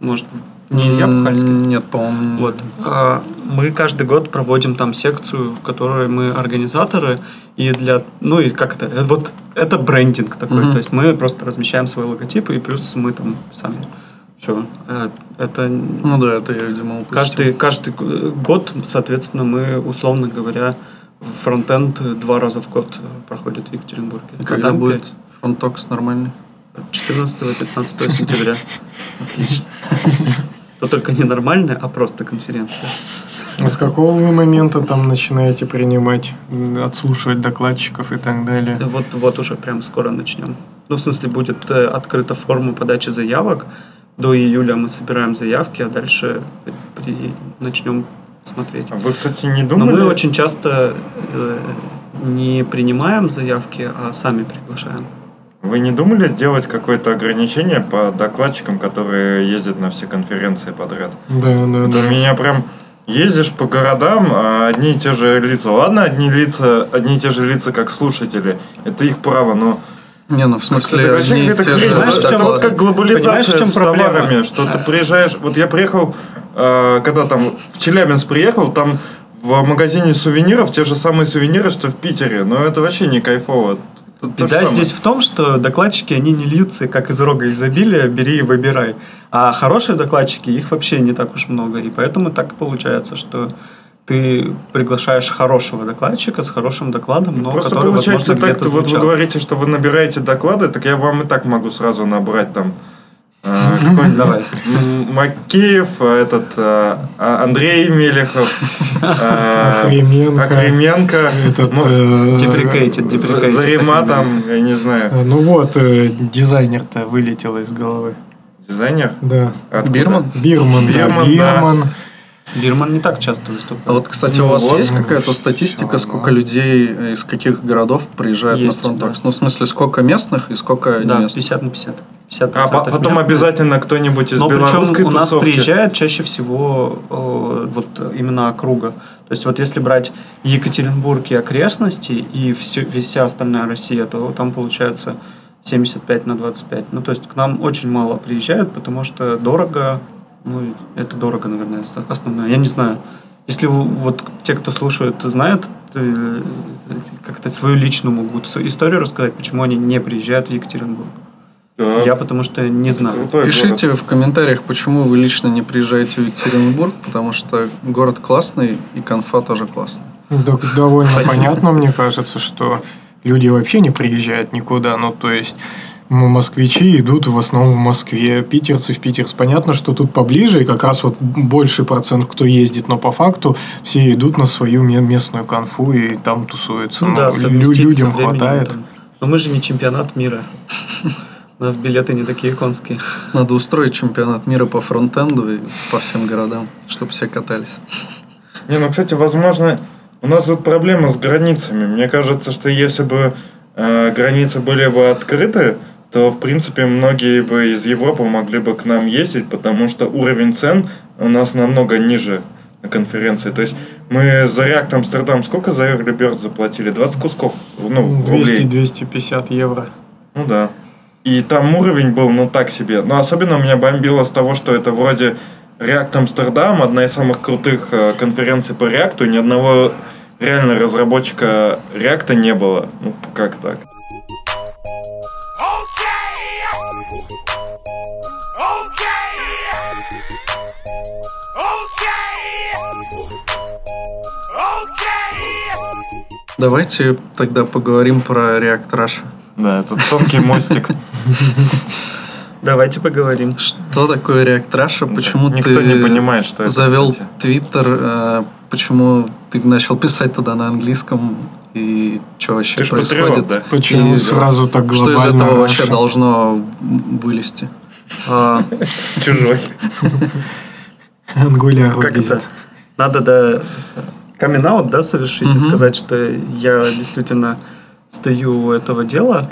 Может, не Илья Пухальский? Нет, по-моему. Вот. А, Мы каждый год проводим там секцию, в которой мы организаторы, и для, ну и как это, э, вот это брендинг такой, Мгм. то есть мы просто размещаем свой логотип, и плюс мы там сами. Все. Это Ну да, это я, видимо, упустил. каждый, каждый год, соответственно, мы, условно говоря, фронтенд два раза в год э, проходит в Екатеринбурге. Когда там будет Frontox нормальный? 14-15 сентября. Отлично. Но только не нормальная, а просто конференция. А с какого вы момента там начинаете принимать, отслушивать докладчиков и так далее? Вот, вот уже прям скоро начнем. Ну, в смысле, будет э, открыта форма подачи заявок. До июля мы собираем заявки, а дальше при... начнем смотреть. А Вы, кстати, не Но думали? мы очень часто э, не принимаем заявки, а сами приглашаем. Вы не думали делать какое-то ограничение по докладчикам, которые ездят на все конференции подряд? Да, да, да. У меня прям ездишь по городам, а одни и те же лица. Ладно, одни лица, одни и те же лица как слушатели. Это их право, но Не, ну в смысле, вообще одни и те же в Это чем- вот как глобализация в чем с проблема? товарами, что ты приезжаешь... Вот я приехал, э, когда там в Челябинск приехал, там в магазине сувениров те же самые сувениры, что в Питере. Но это вообще не кайфово. Же Беда здесь в том, что докладчики, они не льются, как из рога изобилия, бери и выбирай. А хорошие докладчики, их вообще не так уж много. И поэтому так получается, что ты приглашаешь хорошего докладчика с хорошим докладом, но Просто который, получается возможно, так, вот вы говорите, что вы набираете доклады, так я вам и так могу сразу набрать там какой-нибудь Давай. Макеев, э, этот э, а- Андрей Мелехов, э, э, Deprecated, За- deprecated. Зарима там, я не знаю, э, Ну вот, э, дизайнер-то вылетел из головы. дизайнер. Да. Бирман? Бирман, да, Бирман, да. Бирман. Бирман не так часто А выступал. вот, кстати, Ну у вас вот, есть ну, какая-то статистика, равно. сколько людей э, из каких городов приезжают Есть, на Frontox? да. Ну, в смысле, сколько местных и сколько да, не местных? 50 на 50. 50 А по- потом обязательно кто-нибудь из Но белорусской причем у нас тусовки. приезжает чаще всего э, вот именно округа. То есть вот если брать Екатеринбург и окрестности и все, вся остальная Россия, то там получается 75 на 25. Ну то есть к нам очень мало приезжают, потому что дорого. Ну это дорого, наверное, ос- основное. Я не знаю. Если вот те, кто слушает, знают э, как-то свою личную могут историю рассказать, почему они не приезжают в Екатеринбург. Так. Я потому что не знаю. Крутой Пишите город. в комментариях, почему вы лично не приезжаете в Екатеринбург, потому что город классный и конфа тоже классная. Да, довольно понятно, мне кажется, что люди вообще не приезжают никуда. Ну, то есть, м- москвичи идут в основном в Москве, питерцы в Питер. Понятно, что тут поближе, и как раз вот больший процент, кто ездит, но по факту все идут на свою ме- местную конфу и там тусуются. Ну, да, лю- совместить людям хватает. да. Но мы же не чемпионат мира. У нас билеты не такие конские. Надо устроить чемпионат мира по фронтенду и по всем городам, чтобы все катались. Не, ну, кстати, возможно, у нас вот проблема с границами. Мне кажется, что если бы э, границы были бы открыты, то, в принципе, многие бы из Европы могли бы к нам ездить, потому что уровень цен у нас намного ниже на конференции. То есть мы за React Амстердам сколько за Early Bird заплатили? 20 кусков, ну, в рублей. 200-250 евро. Ну да. И там уровень был, ну, так себе. Но особенно меня бомбило с того, что это вроде React Амстердам, одна из самых крутых э, конференций по React, ни одного реально разработчика React не было. Ну, как так? Давайте тогда поговорим про React Russia. Да, это тонкий мостик. Давайте поговорим. Что такое React Russia? Почему Никто ты не понимает, что это, завел кстати. Твиттер? э, Почему ты начал писать туда на английском? И что вообще Ты происходит? патриот, да? Почему И сразу так Что из глобально этого вообще Russia? должно вылезти? А, Чужой. Angular как это? Надо да камин да, совершить и сказать, что я действительно стою у этого дела.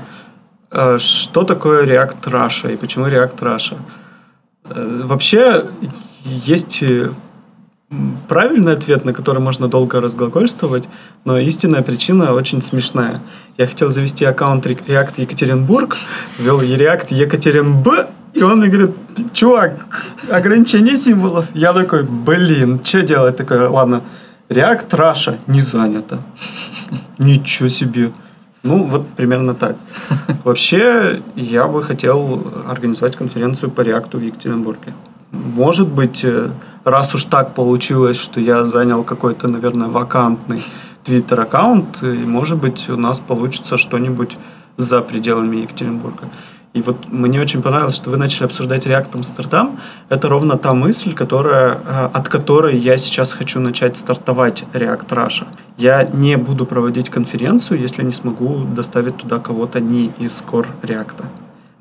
А, Что такое React Russia и почему React Russia? Э, Вообще есть э, правильный ответ, на который можно долго разглагольствовать, но истинная причина очень смешная. Я хотел завести аккаунт React Екатеринбург, ввел React Екатеринб, и он мне говорит, чувак, ограничение символов. Я такой, блин, что делать? Такой, ладно, React Russia не занято. Ничего себе. Ну, вот примерно так. Вообще, я бы хотел организовать конференцию по реакту в Екатеринбурге. Может быть, э, раз уж так получилось, что я занял какой-то, наверное, вакантный твиттер-аккаунт, и, может быть, у нас получится что-нибудь за пределами Екатеринбурга. И вот мне очень понравилось, что вы начали обсуждать React Амстердам. Это ровно та мысль, которая, э, от которой я сейчас хочу начать стартовать React Russia. Я не буду проводить конференцию, если не смогу доставить туда кого-то не из Core React.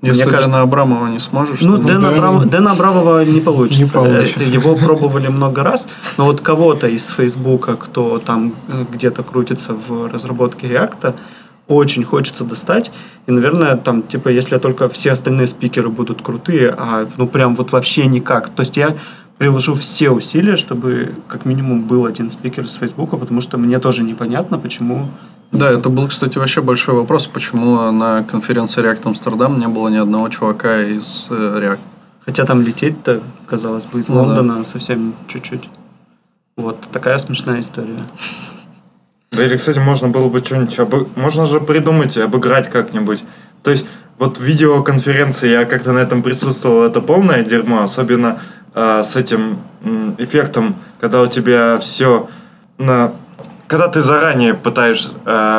Если Мне кажется- Дэна Абрамова не сможешь, Ну, то- Дэна. Абрам- Дэна Абрамова не получится. Не получится. Это Его пробовали много раз, но вот кого-то из Фейсбука, кто там э, где-то крутится в разработке Реакта, очень хочется достать. И, наверное, там, типа, если только все остальные спикеры будут крутые, а ну прям вот вообще никак. То есть я приложу все усилия, чтобы как минимум был один спикер из Фейсбука, потому что мне тоже непонятно, почему Да, это был, кстати, вообще большой вопрос, почему на конференции React Амстердам не было ни одного чувака из э, React. Хотя там лететь-то, казалось бы, из Ну да. Лондона совсем чуть-чуть. Вот такая смешная история. Или, кстати, можно было бы что-нибудь... обы- Можно же придумать и обыграть как-нибудь. То есть, вот видеоконференции, я как-то на этом присутствовал, это полное дерьмо, особенно э, с этим м, эффектом, когда у тебя все на... Когда ты заранее пытаешь,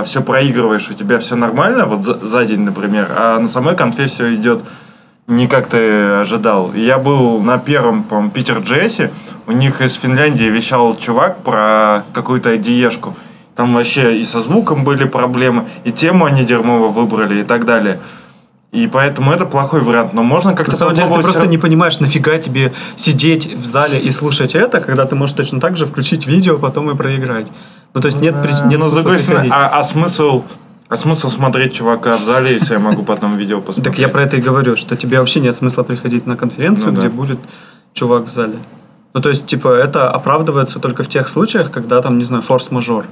все проигрываешь, у тебя все нормально, вот за, за день, например, а на самой конфе все идет не как ты ожидал. Я был на первом, по-моему, Питер Джесси. У них из Финляндии вещал чувак про какую-то IDE-шку. Там вообще и со звуком были проблемы, и тему они дерьмово выбрали и так далее. И поэтому это плохой вариант. Но можно как-то На самом деле ты просто не понимаешь, нафига тебе сидеть в зале и слушать это, когда ты можешь точно так же включить видео, потом и проиграть. Ну, то есть нет, при- нет Но, с смысла другой стороны, а, а смысл... А смысл смотреть чувака в зале, если я могу потом видео посмотреть? Так я про это и говорю, что тебе вообще нет смысла приходить на конференцию, Ну да. где будет чувак в зале. Ну, то есть, типа, это оправдывается только в тех случаях, когда там, не знаю, форс-мажор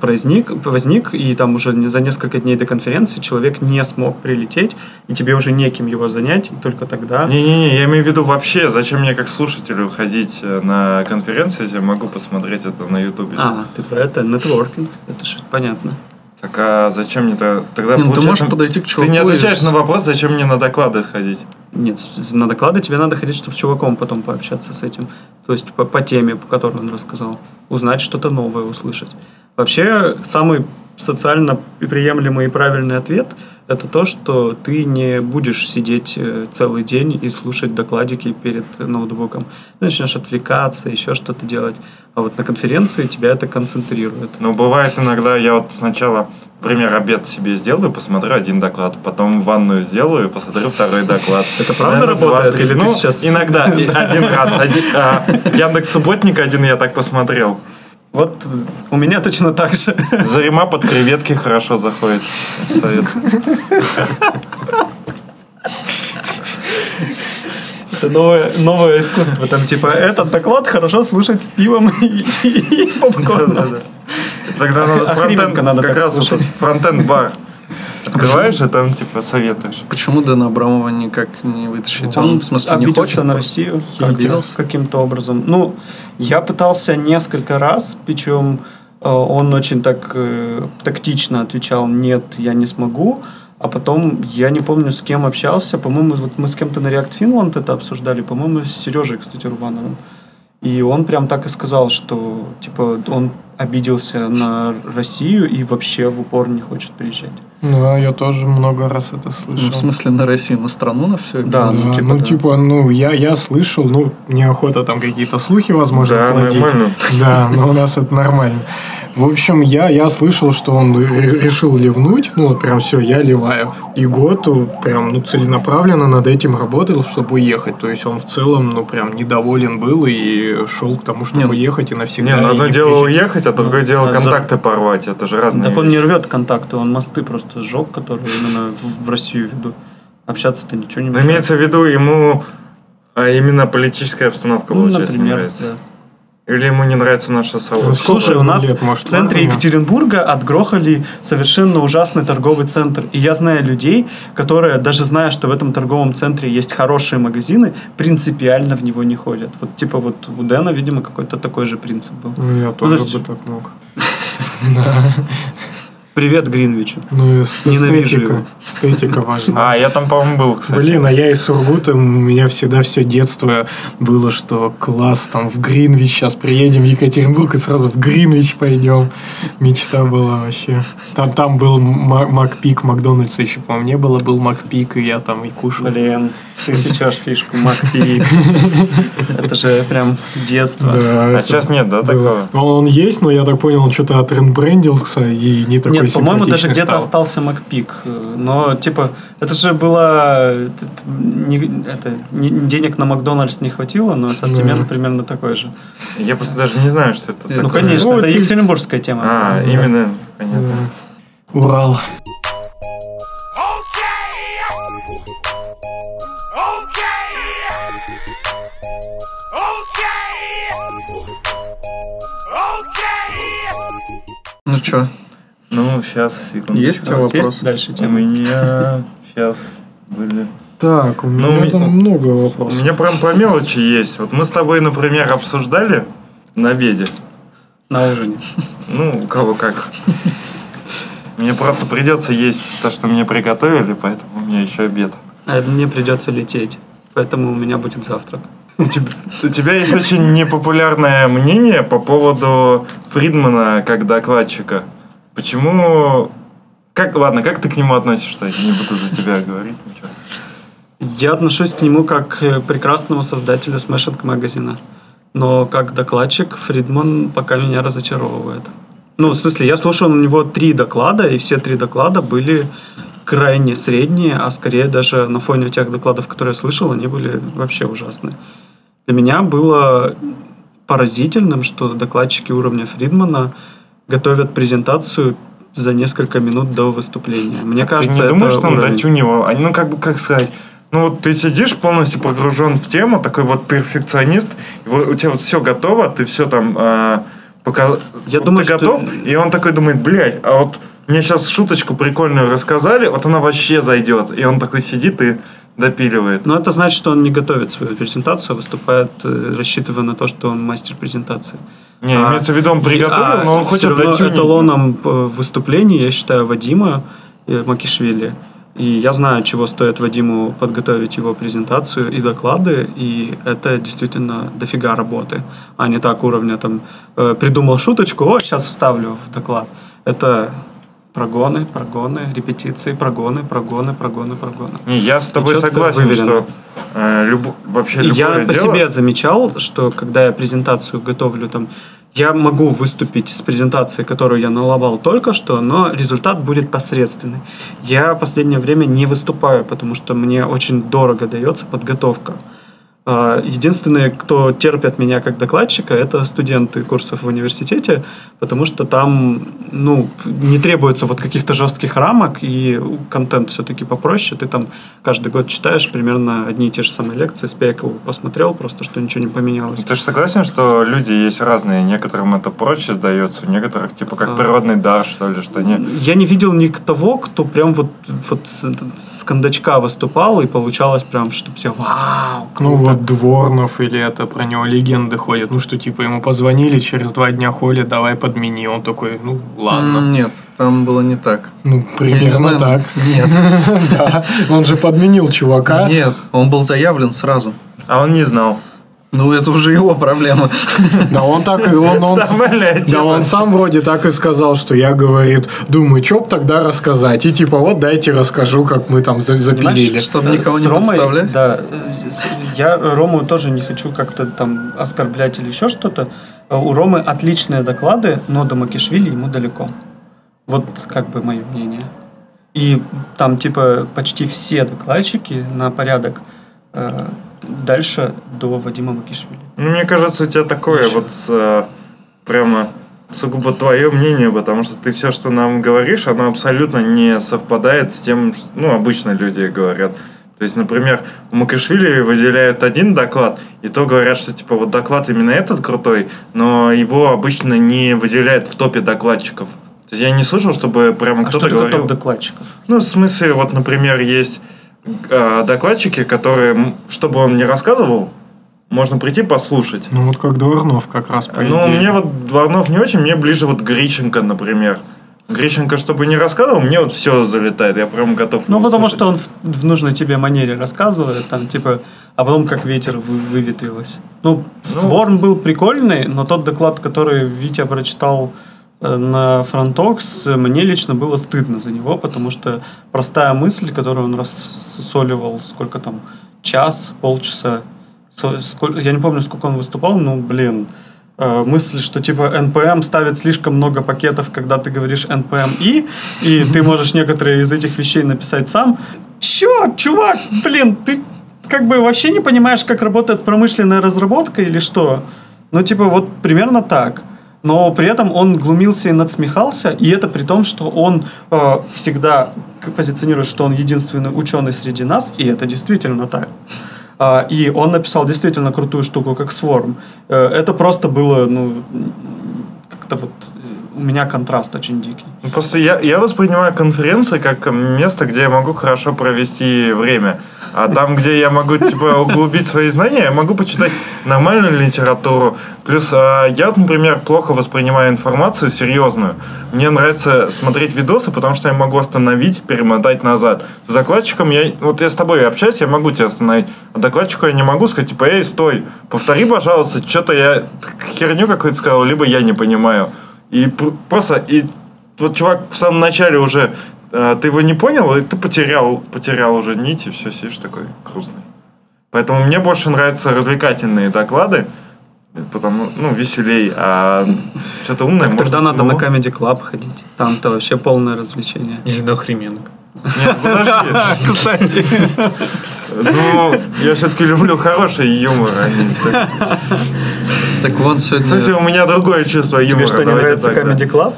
возник, возник, и там уже за несколько дней до конференции человек не смог прилететь, и тебе уже неким его занять, и только тогда... Не-не-не, я имею в виду вообще, зачем мне как слушателю ходить э, на конференции, если я могу посмотреть это на ютубе. А, ты про это, нетворкинг, это же понятно. Так а зачем мне то- тогда Не, ну ты получается, можешь подойти к Ты не чуваку отвечаешь из- на вопрос, зачем мне на доклады сходить. Нет, на доклады тебе надо ходить, чтобы с чуваком потом пообщаться с этим. То есть по, по теме, по которой он рассказал. Узнать что-то новое, услышать. Вообще, самый социально приемлемый и правильный ответ – это то, что ты не будешь сидеть э, целый день и слушать докладики перед ноутбуком. Ты начнешь отвлекаться, еще что-то делать. А вот на конференции тебя это концентрирует. Ну, бывает иногда, я вот сначала, например, обед себе сделаю, посмотрю один доклад, потом ванную сделаю, посмотрю второй доклад. Это правда работает? Или ты Ну, сейчас- Иногда, один раз. А, Яндекс Субботник один я так посмотрел. Вот у меня точно так же. Зарима под креветки хорошо заходит. Совет. Это новое, новое искусство. Там типа этот доклад хорошо слушать с пивом и, и попкорном. Да-да-да. Тогда надо А фронтенд, как раз слушать. Открываешь и там типа советуешь. Почему Дэна Абрамова никак не вытащить? Он, в смысле, не обиделся хочет? на? Россию Обиделся? каким-то образом. Ну, я пытался несколько раз, причем э, он очень так э, тактично отвечал «нет, я не смогу», а потом, я не помню, с кем общался, по-моему, вот мы с кем-то на React Finland это обсуждали, по-моему, с Сережей, кстати, Рубановым. И он прям так и сказал, что типа он обиделся на Россию и вообще в упор не хочет приезжать. Да, я тоже много раз это слышал. Ну, в смысле, на Россию, на страну, на все? Да, Да, ну, типа, ну, да. типа, ну, я, я слышал, ну, неохота там какие-то слухи, возможно, Да, плодить. нормально. Да, но у нас это нормально. В общем, я, я слышал, что он ре- решил ливнуть, ну, вот прям все, я ливаю. И год прям, ну, целенаправленно над этим работал, чтобы уехать. То есть, он в целом, ну, прям недоволен был и шел к тому, чтобы Не, ну, уехать и навсегда. Не, ну одно не дело приезжать. уехать, а другое дело а за- контакты порвать. Это же разные Так он не вещи. рвет контакты, он мосты просто сжег, которые именно в, в Россию ведут. Общаться-то ничего не Но мешает. имеется в виду ему а именно политическая обстановка, Ну, получается, не например, нравится. да. Или ему не нравится наше сообщество. Слушай, у нас лет, может, в центре ладно. Екатеринбурга отгрохали совершенно ужасный торговый центр. И я знаю людей, которые, даже зная, что в этом торговом центре есть хорошие магазины, принципиально в него не ходят. Вот типа вот у Дэна, видимо, какой-то такой же принцип был. Ну, я тоже есть- бы так мог. Привет Гринвичу. Ну, Ненавижу эстетика. его. Эстетика важна. А, я там, по-моему, был, кстати. Блин, а я из Сургута, у меня всегда все детство было, что класс, там в Гринвич, сейчас приедем в Екатеринбург и сразу в Гринвич пойдем. Мечта была вообще. Там, там был Ма- Макпик, Макдональдса еще, по-моему, не было, был Макпик, и я там и кушал. Блин, ты сейчас фишку Макпик. Это же прям детство. Да, А это сейчас нет, да, такого? Он, он есть, но я так понял, он что-то отрендбрендился и не такой Нет, по-моему, даже где-то стал. остался Макпик. Э, Но, типа, это же было... не- это, не- денег на Макдональдс не хватило, но ассортимент Да. примерно такой же. Я просто даже не знаю, что это Ну, такое. конечно, Ну, это ты- екатеринбургская тема. А, Да. именно, понятно. Урал. Ну что, Ну, сейчас, секунду. Есть у тебя У вас вопросы? есть дальше У тема? меня сейчас были... Так, у Ну, меня ми- там много У вопросов. меня прям по мелочи есть. Вот мы с тобой, например, обсуждали на обеде. На ужине. Ну, у кого как. Мне просто придется есть то, что мне приготовили, поэтому у меня еще обед. А мне придется лететь. Поэтому у меня будет завтрак. У тебя, у тебя есть очень непопулярное мнение по поводу Фридмана как докладчика. Почему... Как, ладно, как ты к нему относишься? Я не буду за тебя говорить ничего. Я отношусь к нему как к прекрасному создателю смешинг магазина. Но как докладчик Фридман пока меня разочаровывает. Ну, в смысле, я слушал у него три доклада, и все три доклада были крайне средние, а скорее даже на фоне тех докладов, которые я слышал, они были вообще ужасные. Для меня было поразительным, что докладчики уровня Фридмана готовят презентацию за несколько минут до выступления. Мне кажется, ты не это думаешь, что он уровень. дотюнивал? А, Ну, как бы, как сказать... Ну, вот ты сидишь полностью погружен в тему, такой вот перфекционист, и вот у тебя вот все готово, ты все там... а, пока... Я вот думаю, ты что- готов, и он такой думает, блядь, а вот мне сейчас шуточку прикольную рассказали, вот она вообще зайдет. И он такой сидит и допиливает. Но это значит, что он не готовит свою презентацию, а выступает, э, рассчитывая на то, что он мастер презентации. Не, А, имеется в виду, он приготовил, а но он хочет равно дотюнить. эталоном э, выступления, я считаю, Вадима э, Макишвили. И я знаю, чего стоит Вадиму подготовить его презентацию и доклады, и это действительно дофига работы, а не так уровня там придумал шуточку, о, сейчас вставлю в доклад. Это Прогоны, прогоны, репетиции, прогоны, прогоны, прогоны, прогоны. Не, я с тобой четко согласен, выверено. что э, любо- вообще любое Я по дело- себе замечал, что когда я презентацию готовлю, там, я могу выступить с презентацией, которую я налобал только что, но результат будет посредственный. Я в последнее время не выступаю, потому что мне очень дорого дается подготовка. Единственные, кто терпят меня как докладчика, это студенты курсов в университете, потому что там ну, не требуется вот каких-то жестких рамок, и контент все-таки попроще. Ты там каждый год читаешь примерно одни и те же самые лекции, Спекову посмотрел, просто что ничего не поменялось. Ты же согласен, что люди есть разные, некоторым это проще сдается, у некоторых типа как А. природный дар, что ли, что они... Я не видел ни того, кто прям вот, вот с, с кондачка выступал, и получалось прям, что все вау, Ну круто». вот Дворнов или это про него легенды ходят. Ну что, типа, ему позвонили через два дня Холи, давай подмени. Он такой, ну ладно. Нет, там было не так. Ну, не примерно так. Нет. Да, он же подменил чувака. Нет, он был заявлен сразу. А он не знал. Ну, это уже его проблема. Да он так и он, он, Да, блядь, да типа. он сам вроде так и сказал, что я, говорит, думаю, что б тогда рассказать. И типа, вот дайте расскажу, как мы там за- запилили. Понимаешь, Чтобы никого с не Ромой, подставлять? Да, я Рому тоже не хочу как-то там оскорблять или еще что-то. У Ромы отличные доклады, но до Макишвили ему далеко. Вот как бы мое мнение. И там типа почти все докладчики на порядок э, дальше до Вадима Макишвили. Ну, мне кажется, у тебя такое вот э, прямо сугубо твое мнение, потому что ты все, что нам говоришь, оно абсолютно не совпадает с тем, что, ну, обычно люди говорят. То есть, например, у Макашвили выделяют один доклад, и то говорят, что типа вот доклад именно этот крутой, но его обычно не выделяют в топе докладчиков. То есть я не слышал, чтобы прямо А что кто-то такое говорил... топ докладчиков? Ну, в смысле, вот, например, есть э, докладчики, которые, чтобы он не рассказывал, можно прийти послушать. Ну вот как Дворнов как раз по Ну, идее. мне вот Дворнов не очень, мне ближе вот Грищенко, например. Грищенко, чтобы не рассказывал, мне вот все залетает, я прям готов. Ну, потому слушать. что он в, в нужной тебе манере рассказывает, там, типа, а потом как ветер вы- выветрилось. Ну, Сворн был прикольный, но тот доклад, который Витя прочитал на FrontTalks, мне лично было стыдно за него, потому что простая мысль, которую он рассусоливал, сколько там, час, полчаса, сколько, я не помню, сколько он выступал, ну, блин, э, мысль, что типа NPM ставит слишком много пакетов, когда ты говоришь NPM i, и ты можешь некоторые из этих вещей написать сам. Чё, чувак, блин, ты как бы вообще не понимаешь, как работает промышленная разработка или что? Ну, типа, вот примерно так. Но при этом он глумился и надсмехался, и это при том, что он э, всегда позиционирует, что он единственный ученый среди нас, и это действительно так. А, и он написал действительно крутую штуку, как Swarm. Э, это просто было, ну, как-то вот э, у меня контраст очень дикий. Ну, Просто я, я воспринимаю конференции как место, где я могу хорошо провести время. А там, где я могу типа углубить свои знания, я могу почитать нормальную литературу. Плюс а, я, например, плохо воспринимаю информацию серьезную. Мне нравится смотреть видосы, потому что я могу остановить, перемотать назад. С докладчиком я... Вот я с тобой общаюсь, я могу тебя остановить. А докладчику я не могу сказать, типа, эй, стой, повтори, пожалуйста, что-то я херню какую-то сказал, либо я не понимаю. И пр- просто... И вот чувак в самом начале уже э, ты его не понял, и ты потерял, потерял уже нить, и все, сидишь такой грустный. Поэтому мне больше нравятся развлекательные доклады, потому, ну, веселей, а что-то умное Так тогда надо на. Comedy Club ходить. Там-то вообще полное развлечение. Или до Охременко. Нет, подожди. Кстати. Ну, я все-таки люблю хороший юмор. а не так. Кстати, сегодня у меня другое чувство юмора. Тебе что, не нравится. Comedy Club?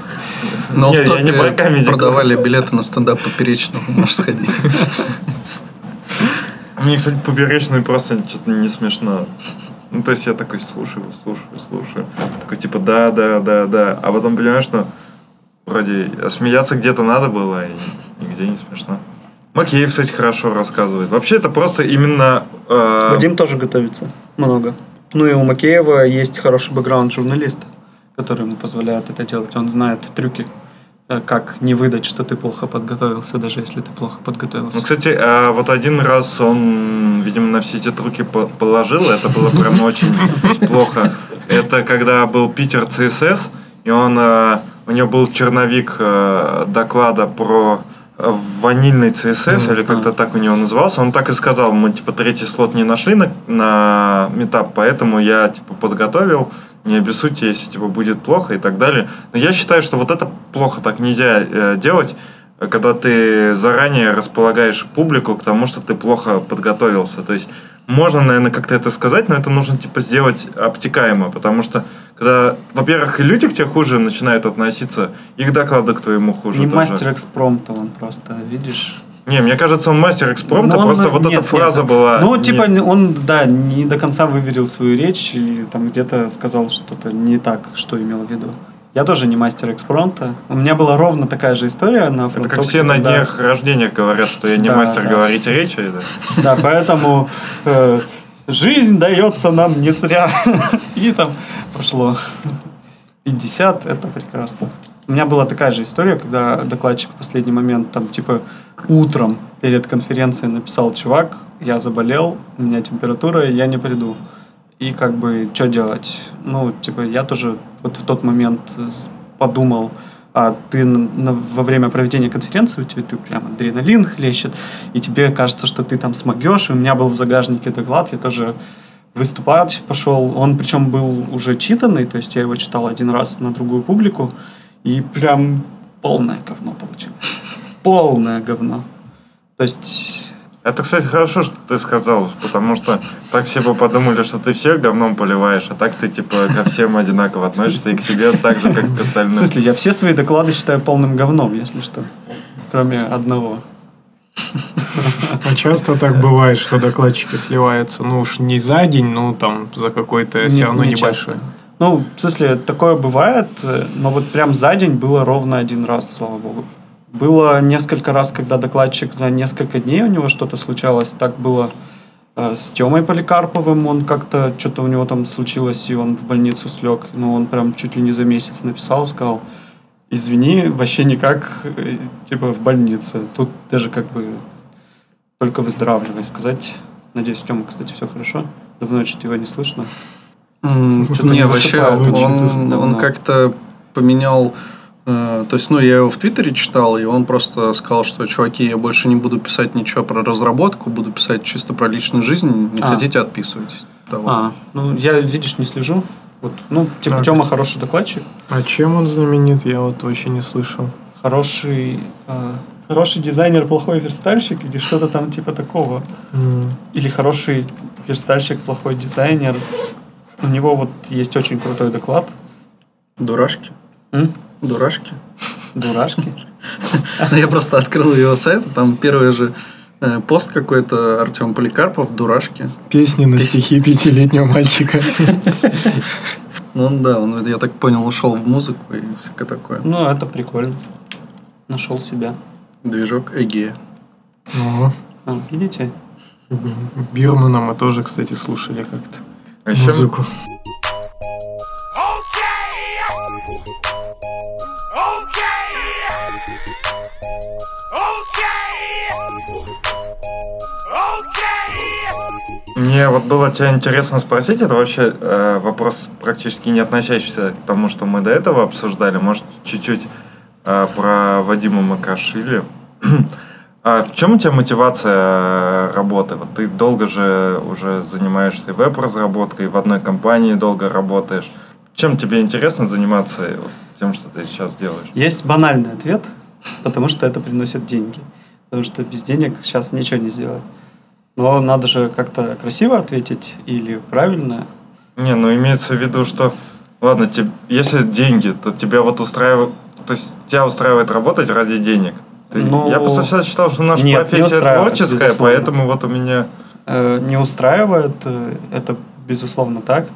на Не, я не про продавали билеты на стендап поперечного. Можешь сходить. Мне, кстати, поперечный просто что-то не смешно. Ну, то есть я такой слушаю, слушаю, слушаю. Такой типа да, да, да, да. А потом понимаешь, что вроде смеяться где-то надо было, и нигде не смешно. Макеев, кстати, хорошо рассказывает. Вообще это просто именно... э, Вадим тоже готовится. Много. Ну и у Макеева есть хороший бэкграунд журналиста, который ему позволяет это делать. Он знает трюки, э, как не выдать, что ты плохо подготовился, даже если ты плохо подготовился. Ну, кстати, а вот один раз он, видимо, на все эти трюки по- положил, это было прям очень плохо. Это когда был Питер ЦСС, и он, а, у него был черновик э, доклада про э, ванильный CSS, или как-то так у него назывался, он так и сказал, мы типа третий слот не нашли на, на метап, поэтому я типа подготовил, не обессудьте, если типа будет плохо и так далее. Но я считаю, что вот это плохо, так нельзя э, делать, когда ты заранее располагаешь публику к тому, что ты плохо подготовился. То есть можно, наверное, как-то это сказать, но это нужно типа сделать обтекаемо, потому что когда, во-первых, и люди к тебе хуже начинают относиться, их доклады к твоему хуже. Не тоже. мастер экспромта, он просто, видишь. Не, мне кажется, он мастер экспромта, Ну, он- просто вот нет, эта фраза нет. была... Ну, не- типа, он, да, не до конца выверил свою речь и там где-то сказал что-то не так, что имел в виду. Я тоже не мастер экспромта. У меня была ровно такая же история на Это как все на днях рождения говорят, что я не Да, мастер да. говорить речи. да. Да, поэтому э, жизнь дается нам не зря. И там прошло 50, это прекрасно. У меня была такая же история, когда докладчик в последний момент, там, типа, утром перед конференцией написал, чувак, я заболел, у меня температура, я не приду. И как бы, что делать? Ну, типа, я тоже вот в тот момент подумал, а ты на- во время проведения конференции у тебя ты прям адреналин хлещет, и тебе кажется, что ты там смогешь. И у меня был в загажнике доклад, я тоже выступать пошел. Он причем был уже читанный, то есть я его читал один раз на другую публику, и прям полное говно получилось. Полное говно. То есть Это, кстати, хорошо, что ты сказал, потому что так все бы подумали, что ты всех говном поливаешь, а так ты, типа, ко всем одинаково относишься и к себе так же, как к В остальным. смысле, я все свои доклады считаю полным говном, если что. Кроме одного. А часто так бывает, что докладчики сливаются, ну уж не за день, ну там за какой-то все равно не небольшой. часто. Ну, в смысле, такое бывает, э, но вот прям за день было ровно один раз, слава богу. Было несколько раз, когда докладчик за несколько дней у него что-то случалось. Так было э, с Тёмой Поликарповым. Он как-то, что-то у него там случилось, и он в больницу слег. Ну, он прям чуть ли не за месяц написал, сказал, извини, вообще никак, э, типа в больнице. Тут даже как бы только выздоравливай сказать. Надеюсь, Тёма, кстати, все хорошо. Давно что-то его не слышно. Не, вообще, он, давно. он как-то поменял... э, То есть, ну, я его в Твиттере читал, и он просто сказал, что, чуваки, я больше не буду писать ничего про разработку, буду писать чисто про личную жизнь, не А. хотите, отписывайтесь. Того. А, ну я, видишь, не слежу. Вот, ну, типа, Так. Тёма хороший докладчик, А чем он знаменит, я вот вообще не слышал. хороший, э, хороший дизайнер, плохой верстальщик или что-то там типа такого. М, Или хороший верстальщик, плохой дизайнер. У него вот есть очень крутой доклад. Дурашки. М? Дурашки. Дурашки. Ну, Я просто открыл его сайт, там первый же э, пост какой-то Артем Поликарпов, дурашки. Песни на стихи пятилетнего мальчика. Ну он, да, он, я так понял, ушел в музыку и всякое такое. Ну, это прикольно. Нашел себя. Движок Эгея. О, А, видите? Бирмана мы тоже, кстати, слушали как-то. А еще Музыку. Мне вот было тебя интересно спросить, это вообще э, вопрос практически не относящийся к тому, что мы до этого обсуждали. Может, чуть-чуть э, про Вадима Макашвили. а в чем у тебя мотивация э, работы? Вот ты долго же уже занимаешься веб-разработкой, в одной компании долго работаешь. Чем тебе интересно заниматься вот тем, что ты сейчас делаешь? Есть банальный ответ, потому что это приносит деньги. Потому что без денег сейчас ничего не сделать. Но надо же как-то красиво ответить или правильно. Не, ну имеется в виду, что ладно, теб- если деньги, то тебя вот устраивает, то есть тебя устраивает работать ради денег. Ты- Ну, я просто всегда считал, что наша нет, не профессия творческая, безусловно. поэтому вот у меня э, не устраивает, э, это безусловно так.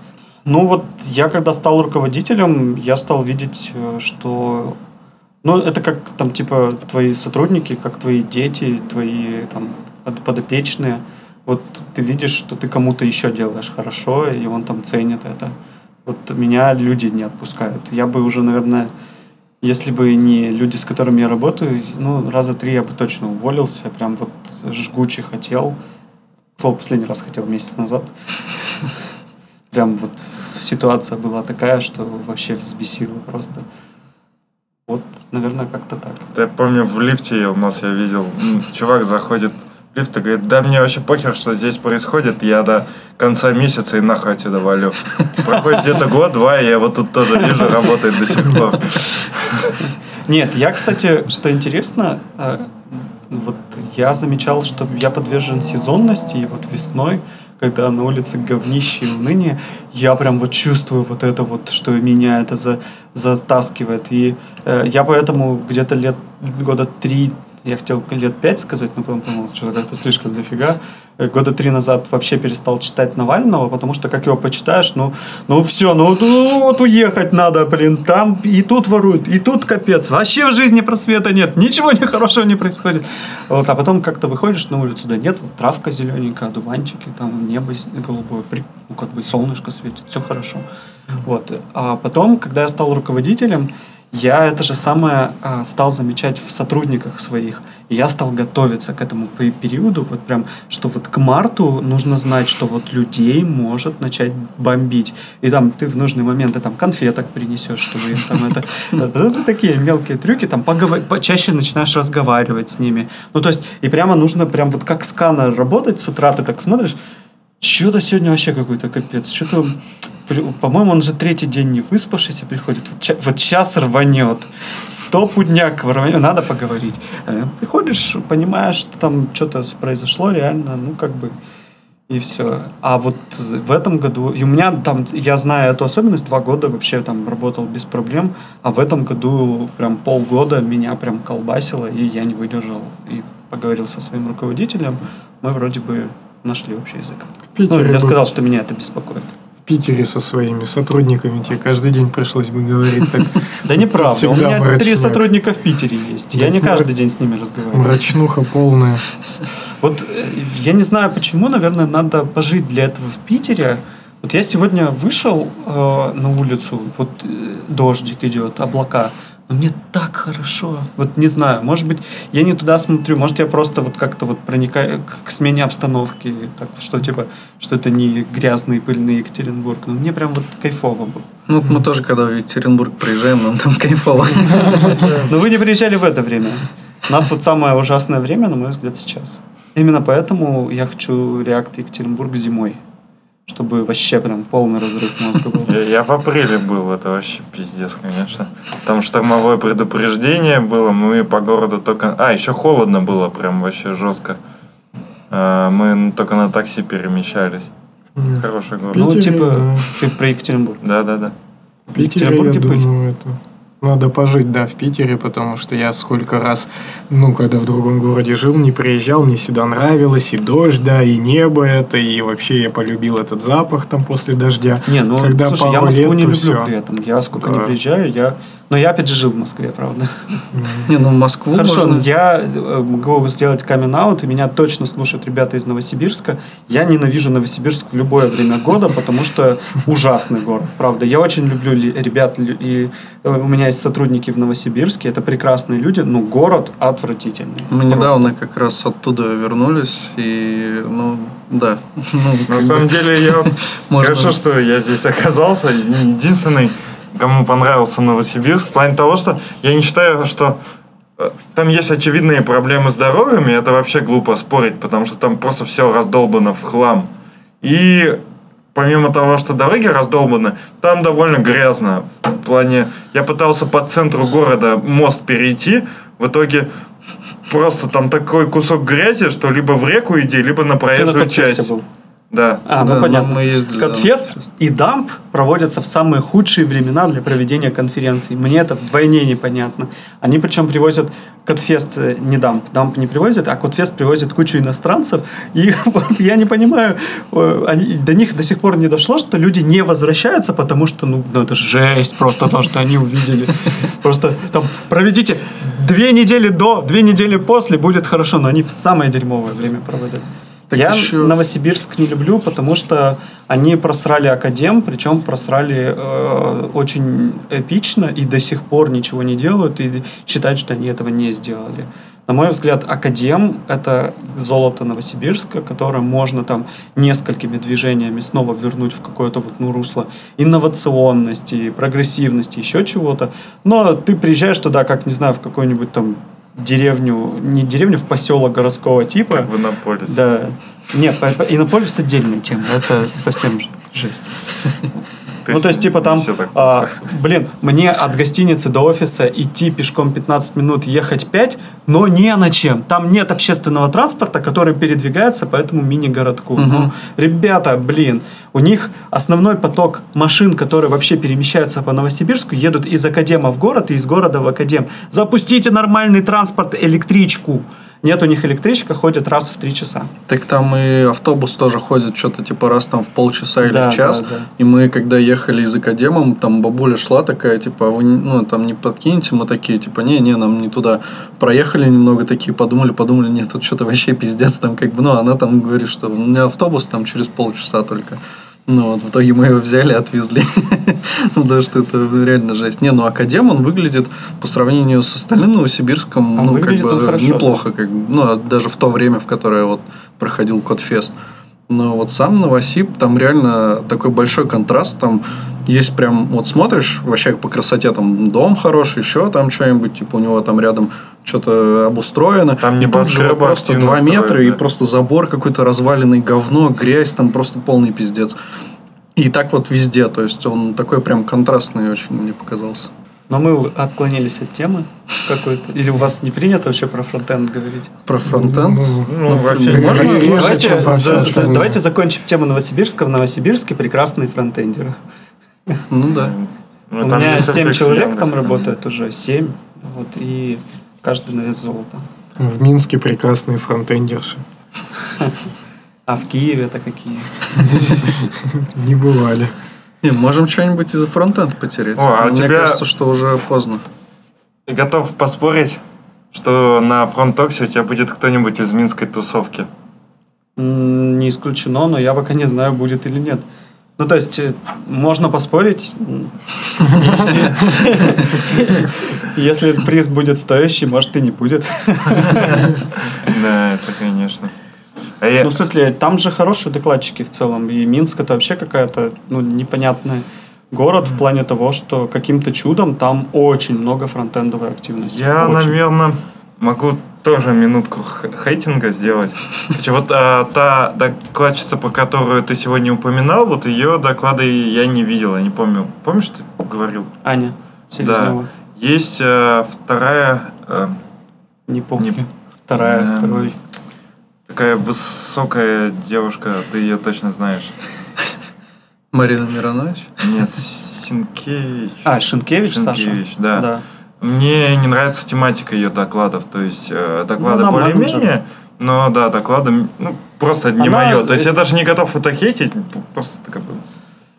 Ну вот я когда стал руководителем, я стал видеть, э, что ну это как там типа твои сотрудники, как твои дети, твои там подопечные. Вот ты видишь, что ты кому-то еще делаешь хорошо, и он там ценит это. Вот меня люди не отпускают. Я бы уже, наверное, если бы не люди, с которыми я работаю, ну, раза три я бы точно уволился. Прям вот жгуче хотел. Слово последний раз хотел месяц назад. Прям вот ситуация была такая, что вообще взбесила просто. Вот, наверное, как-то так. Я помню, в лифте у нас я видел, чувак заходит в лифт и говорит, да мне вообще похер, что здесь происходит, я до конца месяца и нахуй отсюда валю. Проходит где-то год-два, и я вот тут тоже вижу, работает до сих пор. Нет, я, кстати, что интересно, э, вот я замечал, что я подвержен сезонности, и вот весной, когда на улице говнище и уныние, я прям вот чувствую вот это вот, что меня это за, затаскивает. И э, я поэтому где-то лет, года три я хотел лет пять сказать, но потом подумал, что-то как-то слишком дофига. Э, Года три назад вообще перестал читать Навального, потому что, как его почитаешь, ну, ну все, ну, ну вот уехать надо, блин, там и тут воруют, и тут капец. Вообще в жизни просвета нет, ничего не хорошего не происходит. Вот, а потом как-то выходишь на улицу, да нет, вот травка зелененькая, одуванчики, там небо голубое, ну, как бы солнышко светит, все хорошо. Вот. А потом, когда я стал руководителем, я это же самое а, стал замечать в сотрудниках своих. И я стал готовиться к этому пе- периоду, вот прям, что вот к марту нужно знать, что вот людей может начать бомбить. И там ты в нужные моменты там конфеток принесешь, чтобы им там это... Это такие мелкие трюки, там почаще начинаешь разговаривать с ними. Ну, то есть, и прямо нужно прям вот как сканер работать с утра, ты так смотришь, что-то сегодня вообще какой-то капец. Что-то, по-моему, он же третий день не выспавшийся приходит. Вот, ча- вот сейчас рванет. Стопудняк рванет. Надо поговорить. Э, Приходишь, понимаешь, что там что-то произошло реально, ну, как бы, и все. А вот в этом году, и у меня там, я знаю эту особенность, два года вообще там работал без проблем, а в этом году прям полгода меня прям колбасило, и я не выдержал. И поговорил со своим руководителем, мы вроде бы нашли общий язык. Ну, я сказал, что меня это беспокоит. В Питере со своими сотрудниками тебе каждый день пришлось бы говорить так. Да неправда, у меня три сотрудника в Питере есть. Я не каждый день с ними разговариваю. Мрачнуха полная. Вот э, я не знаю почему, наверное, надо пожить для этого в Питере. Вот я сегодня вышел э, на улицу, вот э, дождик идет, облака. Но мне так хорошо. Вот не знаю, может быть, я не туда смотрю, может, я просто вот как-то вот проникаю к, к смене обстановки, так что типа, что это не грязный пыльный Екатеринбург. Но мне прям вот кайфово было. Ну, вот мы тоже, когда в Екатеринбург приезжаем, нам там кайфово. Но вы не приезжали в это время. У нас вот самое ужасное время, на мой взгляд, сейчас. Именно поэтому я хочу React Екатеринбург зимой. Чтобы вообще прям полный разрыв мозга был. Я, я в апреле был, это вообще пиздец, конечно. Там штормовое предупреждение было, мы по городу только... А, еще холодно было, прям вообще жестко. А, Мы только на такси перемещались. М. Хороший город. Ну, типа, да. ты про Екатеринбург. Да-да-да. В Питере, я Екатеринбурге были? думаю, это... Надо пожить, да, в Питере, потому что я сколько раз, ну, когда в другом городе жил, не приезжал, мне всегда нравилось, и дождь, да, и небо это, и вообще я полюбил этот запах там после дождя. Не, ну, Когда слушай, я Москву лет, не люблю всё. при этом. Я сколько не Да. приезжаю, я... Но я опять же жил в Москве, правда. Не, ну Москву Хорошо, можно... я э, могу сделать камин-аут, и меня точно слушают ребята из Новосибирска. Я ненавижу Новосибирск в любое время года, потому что ужасный город, правда. Я очень люблю ребят, и э, у меня есть сотрудники в Новосибирске, это прекрасные люди, но город отвратительный. Мы Просто. недавно как раз оттуда вернулись, и, ну, да. Ну, На самом деле, я хорошо, что я здесь оказался. Единственный, кому понравился Новосибирск, в плане того, что я не считаю, что э, там есть очевидные проблемы с дорогами, это вообще глупо спорить, потому что там просто все раздолбано в хлам. И помимо того, что дороги раздолбаны, там довольно грязно. В плане, я пытался по центру города мост перейти, в итоге просто там такой кусок грязи, что либо в реку иди, либо на Ты на проезжую часть. был? Да. А, Да, ну понятно. мы ездили, да, Катфест Катфест. и дамп проводятся в самые худшие времена для проведения конференций. Мне это вдвойне непонятно. Они причем привозят Катфест э, не дамп, дамп не привозят, а Катфест привозит кучу иностранцев. И вот я не понимаю, э, они, до них до сих пор не дошло, что люди не возвращаются, потому что, ну, ну это жесть просто то, что они увидели. Просто там проведите две недели до, две недели после, будет хорошо, но они в самое дерьмовое время проводят. Так Я еще- Новосибирск не люблю, потому что они просрали академ, причем просрали э, очень эпично и до сих пор ничего не делают и считают, что они этого не сделали. На мой взгляд, Академ — это золото Новосибирска, которое можно там несколькими движениями снова вернуть в какое-то вот, ну, русло инновационности, прогрессивности, еще чего-то. Но ты приезжаешь туда, как, не знаю, в какую-нибудь там деревню, не деревню, в поселок городского типа. Как в Иннополис. Да. Нет, по- по- Иннополис отдельная тема. Это совсем ж- жесть. Ну, то есть, типа, там, а, блин, мне от гостиницы до офиса идти пешком 15 минут, ехать 5, но не на чем. Там нет общественного транспорта, который передвигается по этому мини-городку. Ну, ребята, блин, у них основной поток машин, которые вообще перемещаются по Новосибирску, едут из Академа в город и из города в Академ. Запустите нормальный транспорт, электричку. Нет у них электричка, ходит раз в три часа. Так там и автобус тоже ходит что-то типа раз там в полчаса или Да, в час. да, да. И мы, когда ехали из Академа, там бабуля шла такая, типа, «А вы не- ну, там не подкинете, мы такие, типа, не-не, нам не туда. Проехали немного, такие подумали, подумали, нет, тут что-то вообще пиздец, там как бы, ну, она там говорит, что у меня автобус там через полчаса только. Ну, вот в итоге мы его взяли, отвезли. Ну, Потому что это реально жесть. Не, ну, Академ, он выглядит по сравнению с остальным Новосибирском, ну, как бы неплохо, как ну, а даже в то время, в которое вот проходил Кодфест. Но вот сам Новосиб, там реально такой большой контраст, там есть прям, вот смотришь, вообще по красоте, там дом хороший, еще там что-нибудь, типа у него там рядом что-то обустроено. Там И тут же просто активно 2 метра строят, и да. просто забор какой-то разваленный, говно, грязь, там просто полный пиздец. И так вот везде, то есть он такой прям контрастный очень мне показался. Но мы отклонились от темы какой-то. Или у вас не принято вообще про фронтенд говорить? Про фронтенд. Ну, вообще не можно? реже, давайте, за- за- давайте закончим тему Новосибирска. В Новосибирске прекрасные фронтендеры. Ну да. Ну, У меня есть 7 Apex человек там да. работает уже. 7. Вот, и каждый на вес золота. В Минске прекрасные фронтендерши. А в Киеве это какие? Не бывали. Не, можем что-нибудь из-за фронтенд потерять. О, а Мне тебя- кажется, что уже поздно. И готов поспорить, что на фронтоксе у тебя будет кто-нибудь из минской тусовки. Не исключено, но я пока не знаю, будет или нет. Ну, то есть, э, можно поспорить. Если приз будет стоящий, может и не будет. Да, это конечно. А Ну, в смысле, там же хорошие докладчики в целом. И Минск это вообще какая-то, ну, непонятная город в плане того, что каким-то чудом там очень много фронтендовой активности. Я, Очень. наверное, могу тоже минутку хейтинга сделать. Вот а, та докладчица, про которую ты сегодня упоминал, вот ее доклады я не видел, я не помню. Помнишь, ты говорил? Аня Селезнева. Есть а, вторая, а, Не помню. Не- Вторая, Эм, второй. такая высокая девушка, ты ее точно знаешь. Марина Миронович? Нет, Синкевич. А, Шинкевич, Саша? Шинкевич, да. Да. Мне не нравится тематика ее докладов. То есть э, доклады Ну, более-менее, но да, доклады ну, просто не Она- мое. То есть я даже не готов это хейтить, просто как бы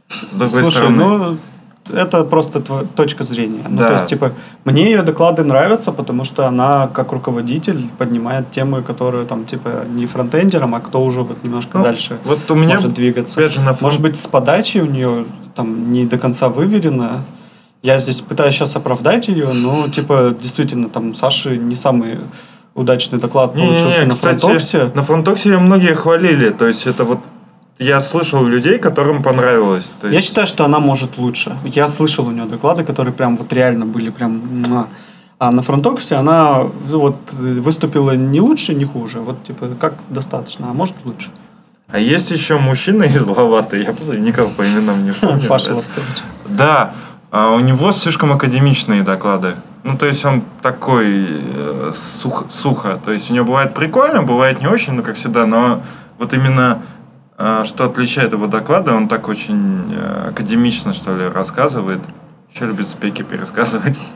с другой Слушай, стороны. ну, это просто твоя точка зрения. Ну, Да. то есть, типа, мне ее доклады нравятся, потому что она, как руководитель, поднимает темы, которые, там, типа, не фронтендерам, а кто уже вот немножко Ну, дальше вот у меня, может двигаться. же, на фон- Может быть, с подачей у нее там не до конца выверено. Я здесь пытаюсь сейчас оправдать ее, но, типа, действительно, там, Саши не самый удачный доклад получился на кстати, фронтоксе. На фронтоксе ее многие хвалили. То есть это вот я слышал людей, которым понравилось. То Я есть, считаю, что она может лучше. Я слышал у нее доклады, которые прям вот реально были прям... А на фронтоксе она вот выступила не лучше, не хуже. Вот типа как достаточно, а может лучше. А есть еще мужчина из Ловаты, я просто никого по именам не помню. Паша Ловцевич. Да, а у него слишком академичные доклады. Ну, то есть он такой э, сух- сухо. То есть у него бывает прикольно, бывает не очень, ну, как всегда, но вот именно э, что отличает его доклады, он так очень э, академично, что ли, рассказывает. Еще любит спеки пересказывать.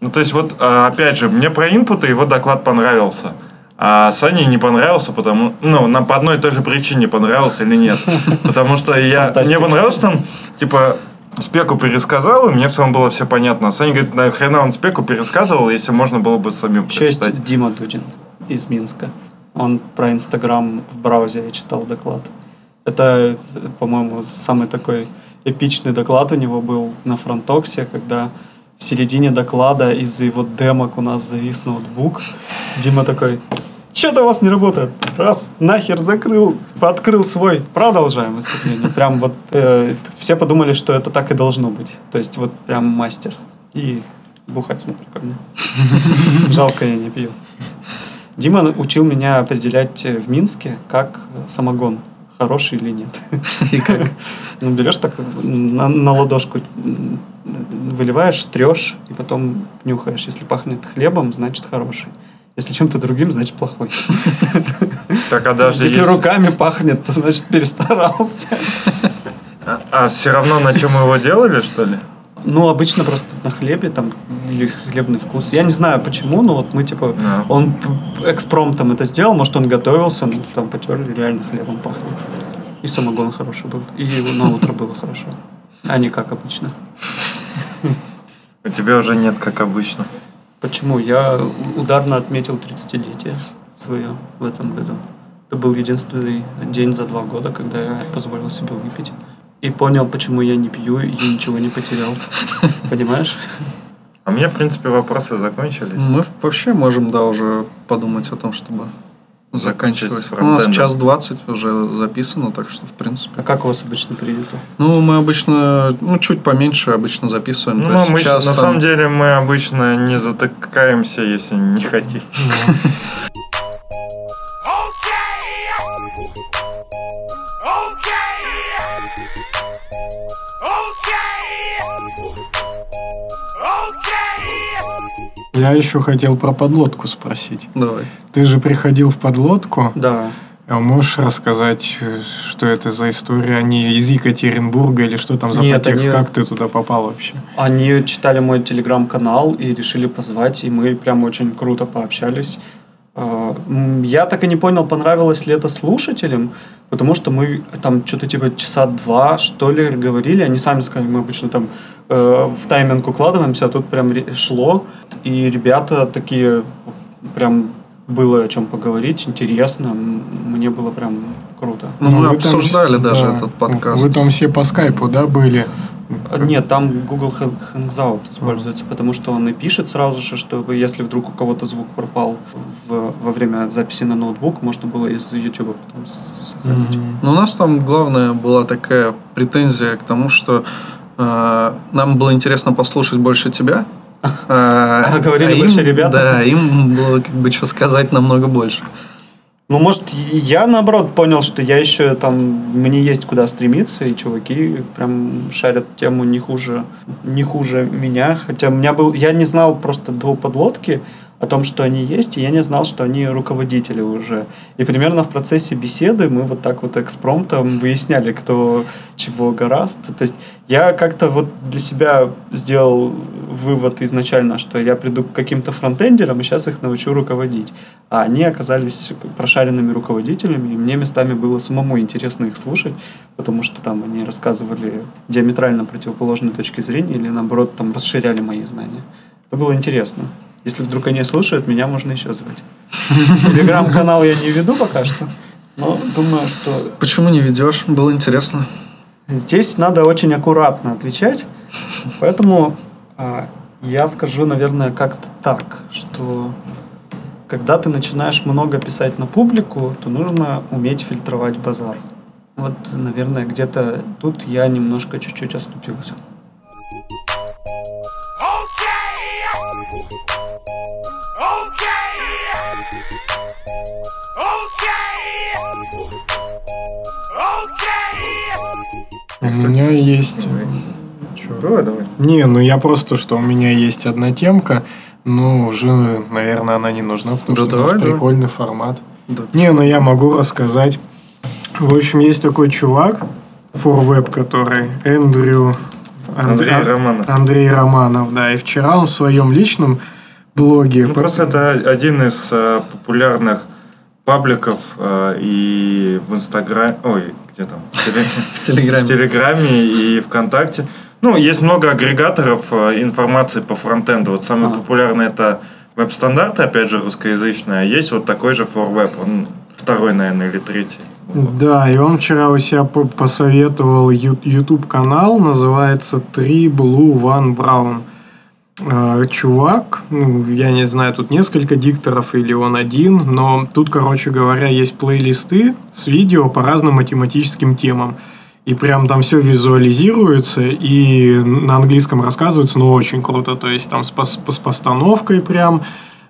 Ну, то есть вот, э, опять же, мне про инпуты его доклад понравился. А Сане не понравился, потому... Ну, нам по одной и той же причине понравился или нет. Потому что я... Мне понравилось, что он, типа, спеку пересказал, и мне в целом было все понятно. Саня говорит, нахрена он спеку пересказывал, если можно было бы самим Еще есть прочитать. Дима Дудин из Минска. Он про Инстаграм в браузере читал доклад. Это, по-моему, самый такой эпичный доклад у него был на фронтоксе, когда в середине доклада из-за его демок у нас завис ноутбук. Дима такой, что-то у вас не работает. Раз, нахер закрыл, открыл свой. Продолжаем выступление. Прям вот э, все подумали, что это так и должно быть. То есть вот прям мастер. И бухать с ним прикольно. Жалко, я не пью. Дима учил меня определять в Минске, как самогон хороший или нет. И как? Ну, берешь так на, на ладошку, выливаешь, трешь, и потом нюхаешь. Если пахнет хлебом, значит хороший. Если чем-то другим, значит плохой. Так, а даже Если если- руками пахнет, то значит перестарался. А, все равно на чем его делали, что ли? Ну, обычно просто на хлебе там или хлебный вкус. Я не знаю почему, но вот мы типа Да. он экспромтом это сделал, может он готовился, ну, там потерли, реально хлебом пахнет. И самогон хороший был. И на утро было хорошо. А не как обычно. У тебя уже нет, как обычно. Почему? Я ударно отметил 30-летие свое в этом году. Это был единственный день за два года, когда я позволил себе выпить. И понял, почему я не пью и ничего не потерял. Понимаешь? А мне, в принципе, вопросы закончились. Мы вообще можем, да, уже подумать о том, чтобы заканчивать. У нас час двадцать уже записано, так что, в принципе. А как у вас обычно принято? Ну, мы обычно, ну, чуть поменьше обычно записываем. Ну, то есть мы, час на там- самом деле мы обычно не затыкаемся, если не хотим. Я еще хотел про подлодку спросить. Давай. Ты же приходил в подлодку. Да. А можешь рассказать, э, что это за история? Они из Екатеринбурга или что там за Нет, подтекст? они- Как ты туда попал вообще? Они читали мой телеграм-канал и решили позвать, и мы прям очень круто пообщались. А, Я так и не понял, понравилось ли это слушателям, потому что мы там что-то типа часа два, что ли, говорили. Они сами сказали, мы обычно там э, в тайминг укладываемся, а тут прям шло. И ребята такие, прям было о чем поговорить, интересно. Мне было прям круто. Ну, мы там обсуждали с- даже да. этот подкаст. Вы там все по скайпу, да, были? А, Нет, там Google Hang- Hangout используется, потому что он и пишет сразу же, чтобы если вдруг у кого-то звук пропал в- во время записи на ноутбук, можно было из YouTube потом сохранить. Но у нас там главная была такая претензия к тому, что э, нам было интересно послушать больше тебя. А, говорили им- больше ребята? Да, им было как бы что сказать намного больше. Ну, может, я наоборот понял, что я еще там, мне есть куда стремиться, и чуваки прям шарят тему не хуже, не хуже меня. Хотя у меня был, я не знал просто до подлодки о том, что они есть, и я не знал, что они руководители уже. И примерно в процессе беседы мы вот так вот экспромтом выясняли, кто чего гораст. То есть я как-то вот для себя сделал вывод изначально, что я приду к каким-то фронтендерам и сейчас их научу руководить. А они оказались прошаренными руководителями, и мне местами было самому интересно их слушать, потому что там они рассказывали диаметрально противоположные точки зрения или наоборот там расширяли мои знания. Это было интересно. Если вдруг они слушают, меня можно еще звать. Телеграм-канал я не веду пока что, но думаю, что Почему не ведешь? Было интересно. Здесь надо очень аккуратно отвечать, поэтому а, я скажу, наверное, как-то так, что когда ты начинаешь много писать на публику, то нужно уметь фильтровать базар. Вот, наверное, где-то тут я немножко чуть-чуть оступился. У меня есть... Давай, давай. Не, ну я просто, что у меня есть одна темка, но уже, наверное, она не нужна, потому Да что у нас давай, давай. прикольный формат. Да, Не, ну я могу рассказать. В общем, есть такой чувак, форвеб, который Эндрю... Андрей Ан- Романов. Андрей Романов, да. И вчера он в своем личном блоге... Ну, просто это один из э, популярных пабликов э, и в Инстаграме, ой, где там, в, Теле- В Телеграме. в Телеграме и ВКонтакте. Ну, есть много агрегаторов э, информации по фронтенду. Вот самый А. популярный это веб-стандарты, опять же, русскоязычные. А есть вот такой же ForWeb, он второй, наверное, или третий. Да, и он вчера у себя по- посоветовал YouTube канал, называется 3 Blue One Brown. Э, чувак, ну, я не знаю, тут несколько дикторов или он один, но тут, короче говоря, есть плейлисты с видео по разным математическим темам. И прям там все визуализируется, и на английском рассказывается, ну, очень круто. То есть там с, с постановкой прям,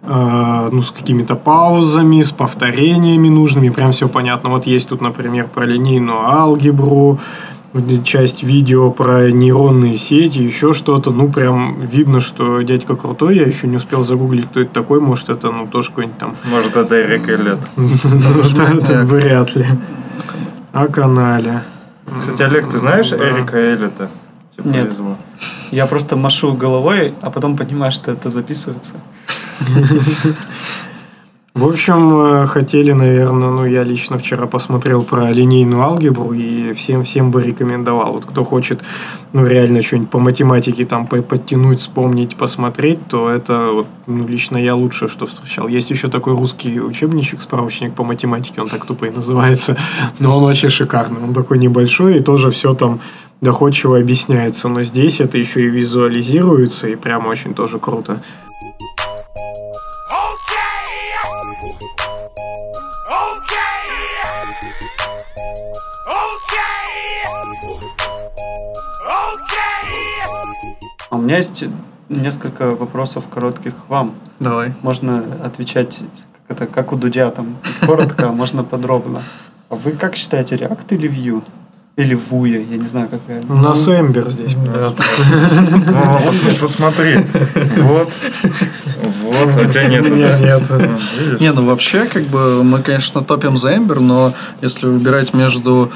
э, ну, с какими-то паузами, с повторениями нужными, прям все понятно. Вот есть тут, например, про линейную алгебру, часть видео про нейронные сети, еще что-то. Ну, прям видно, что дядька крутой. Я еще не успел загуглить, кто это такой. Может, это, ну, тоже какой-нибудь там... Может, это Эрик Эллет. Это вряд ли. О канале. Кстати, Олег, ты знаешь Эрика Эллета? Нет. повезло. Я просто машу головой, а потом понимаю, что это записывается. В общем, э, хотели, наверное, ну, я лично вчера посмотрел про линейную алгебру и всем, всем бы рекомендовал. Вот кто хочет, ну, реально что-нибудь по математике там по- подтянуть, вспомнить, посмотреть, то это вот, ну, лично я лучшее, что встречал. Есть еще такой русский учебничек, справочник по математике, он так тупо и называется, но он очень шикарный. Он такой небольшой и тоже все там доходчиво объясняется. Но здесь это еще и визуализируется, и прям очень тоже круто. А у меня есть несколько вопросов коротких к вам. Давай. Можно отвечать как, это, как у Дудя, там, коротко, а можно подробно. А вы как считаете, React или Vue? Или Vue, я не знаю, как правильно. У нас Эмбер здесь. Ну, пос- Посмотри. Вот. Вот. Тебя нет. Нет, нет. Ну? Не, ну вообще, как бы, мы, конечно, топим за Ember, но если выбирать между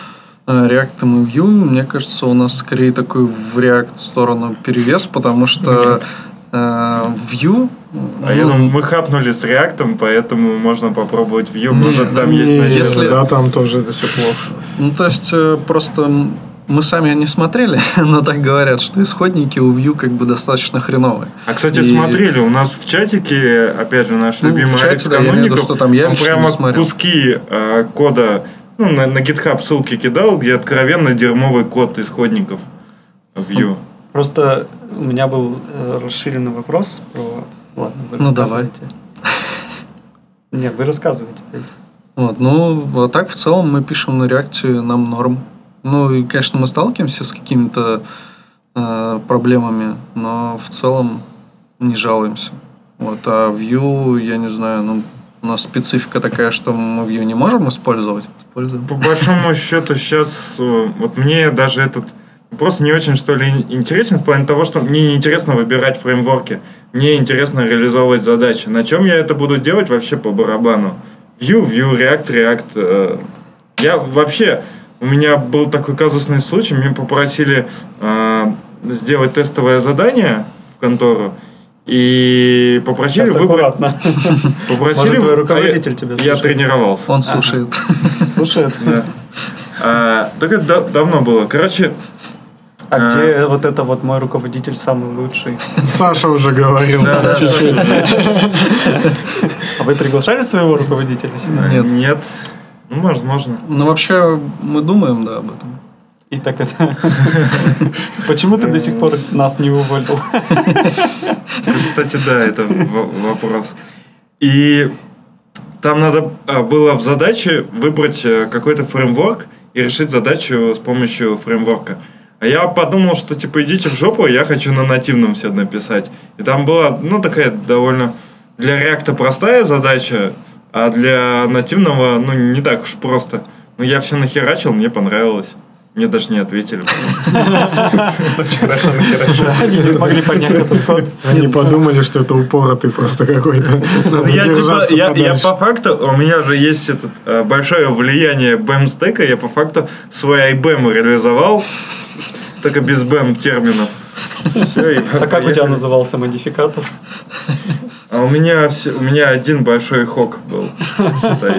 React и Vue, мне кажется, у нас скорее такой в React сторону перевес, потому что э, Vue... А я ну, думаю, мы хапнули с реактом, поэтому можно попробовать Vue. Может, там есть Не, надежда. если- Да, там тоже это все плохо. Ну, то есть, э, просто мы сами не смотрели, но так говорят, что исходники у Vue как бы достаточно хреновые. А, кстати, И- смотрели, у нас в чатике, опять же, наш Ну, в любимый чате, Алекс да, я имею в виду, что там я он прямо куски э, кода, ну, на, на GitHub ссылки кидал, где откровенно дерьмовый код исходников Vue. Просто у меня был э, расширенный вопрос про... Ладно, вы Ну, давай. рассказывайте. Нет, вы рассказывайте. дайте. Вот, ну, вот так в целом мы пишем на реакции, нам норм. Ну, и, конечно, мы сталкиваемся с какими-то э, проблемами, но в целом не жалуемся. Вот, а Vue, я не знаю, ну, у нас специфика такая, что мы Vue не можем использовать. Используем. По большому счету сейчас, вот мне даже этот вопрос не очень, что ли, интересен в плане того, что мне не интересно выбирать фреймворки. Мне интересно реализовывать задачи. На чем я это буду делать вообще по барабану? Vue, Vue, React, React. э, Я вообще... У меня был такой казусный случай. Меня попросили э, сделать тестовое задание в контору. И попросили Сейчас выбрать... аккуратно. Попросили Может, твой руководитель я- тебя Я слушает? тренировался. Он слушает. Слушает. Да. А, так это да- давно было. Короче, А А. где вот это вот мой руководитель самый лучший? Саша уже говорил Да, да, чуть-чуть. А вы приглашали своего руководителя сюда? Нет. Нет. Ну, может, можно. Ну, вообще, мы думаем, да, об этом. И так это... Почему ты до сих пор нас не уволил? Кстати, да, это вопрос. И там надо а, было в задаче выбрать э, какой-то фреймворк и решить задачу с помощью фреймворка. А я подумал, что типа идите в жопу, я хочу на нативном все написать. И там была, ну, такая довольно для реакта простая задача, а для нативного, ну, не так уж просто. Но я все нахерачил, мне понравилось. Мне даже не ответили. Очень хорошо нахерачил. Они не смогли понять этот код. Они подумали, что это упоротый просто какой-то. Я, типа, по факту, у меня же есть этот, э, большое влияние BEM стека, я по факту свой IBM реализовал, только без BEM терминов. А как у тебя назывался модификатор? А у меня, у меня один большой хок был.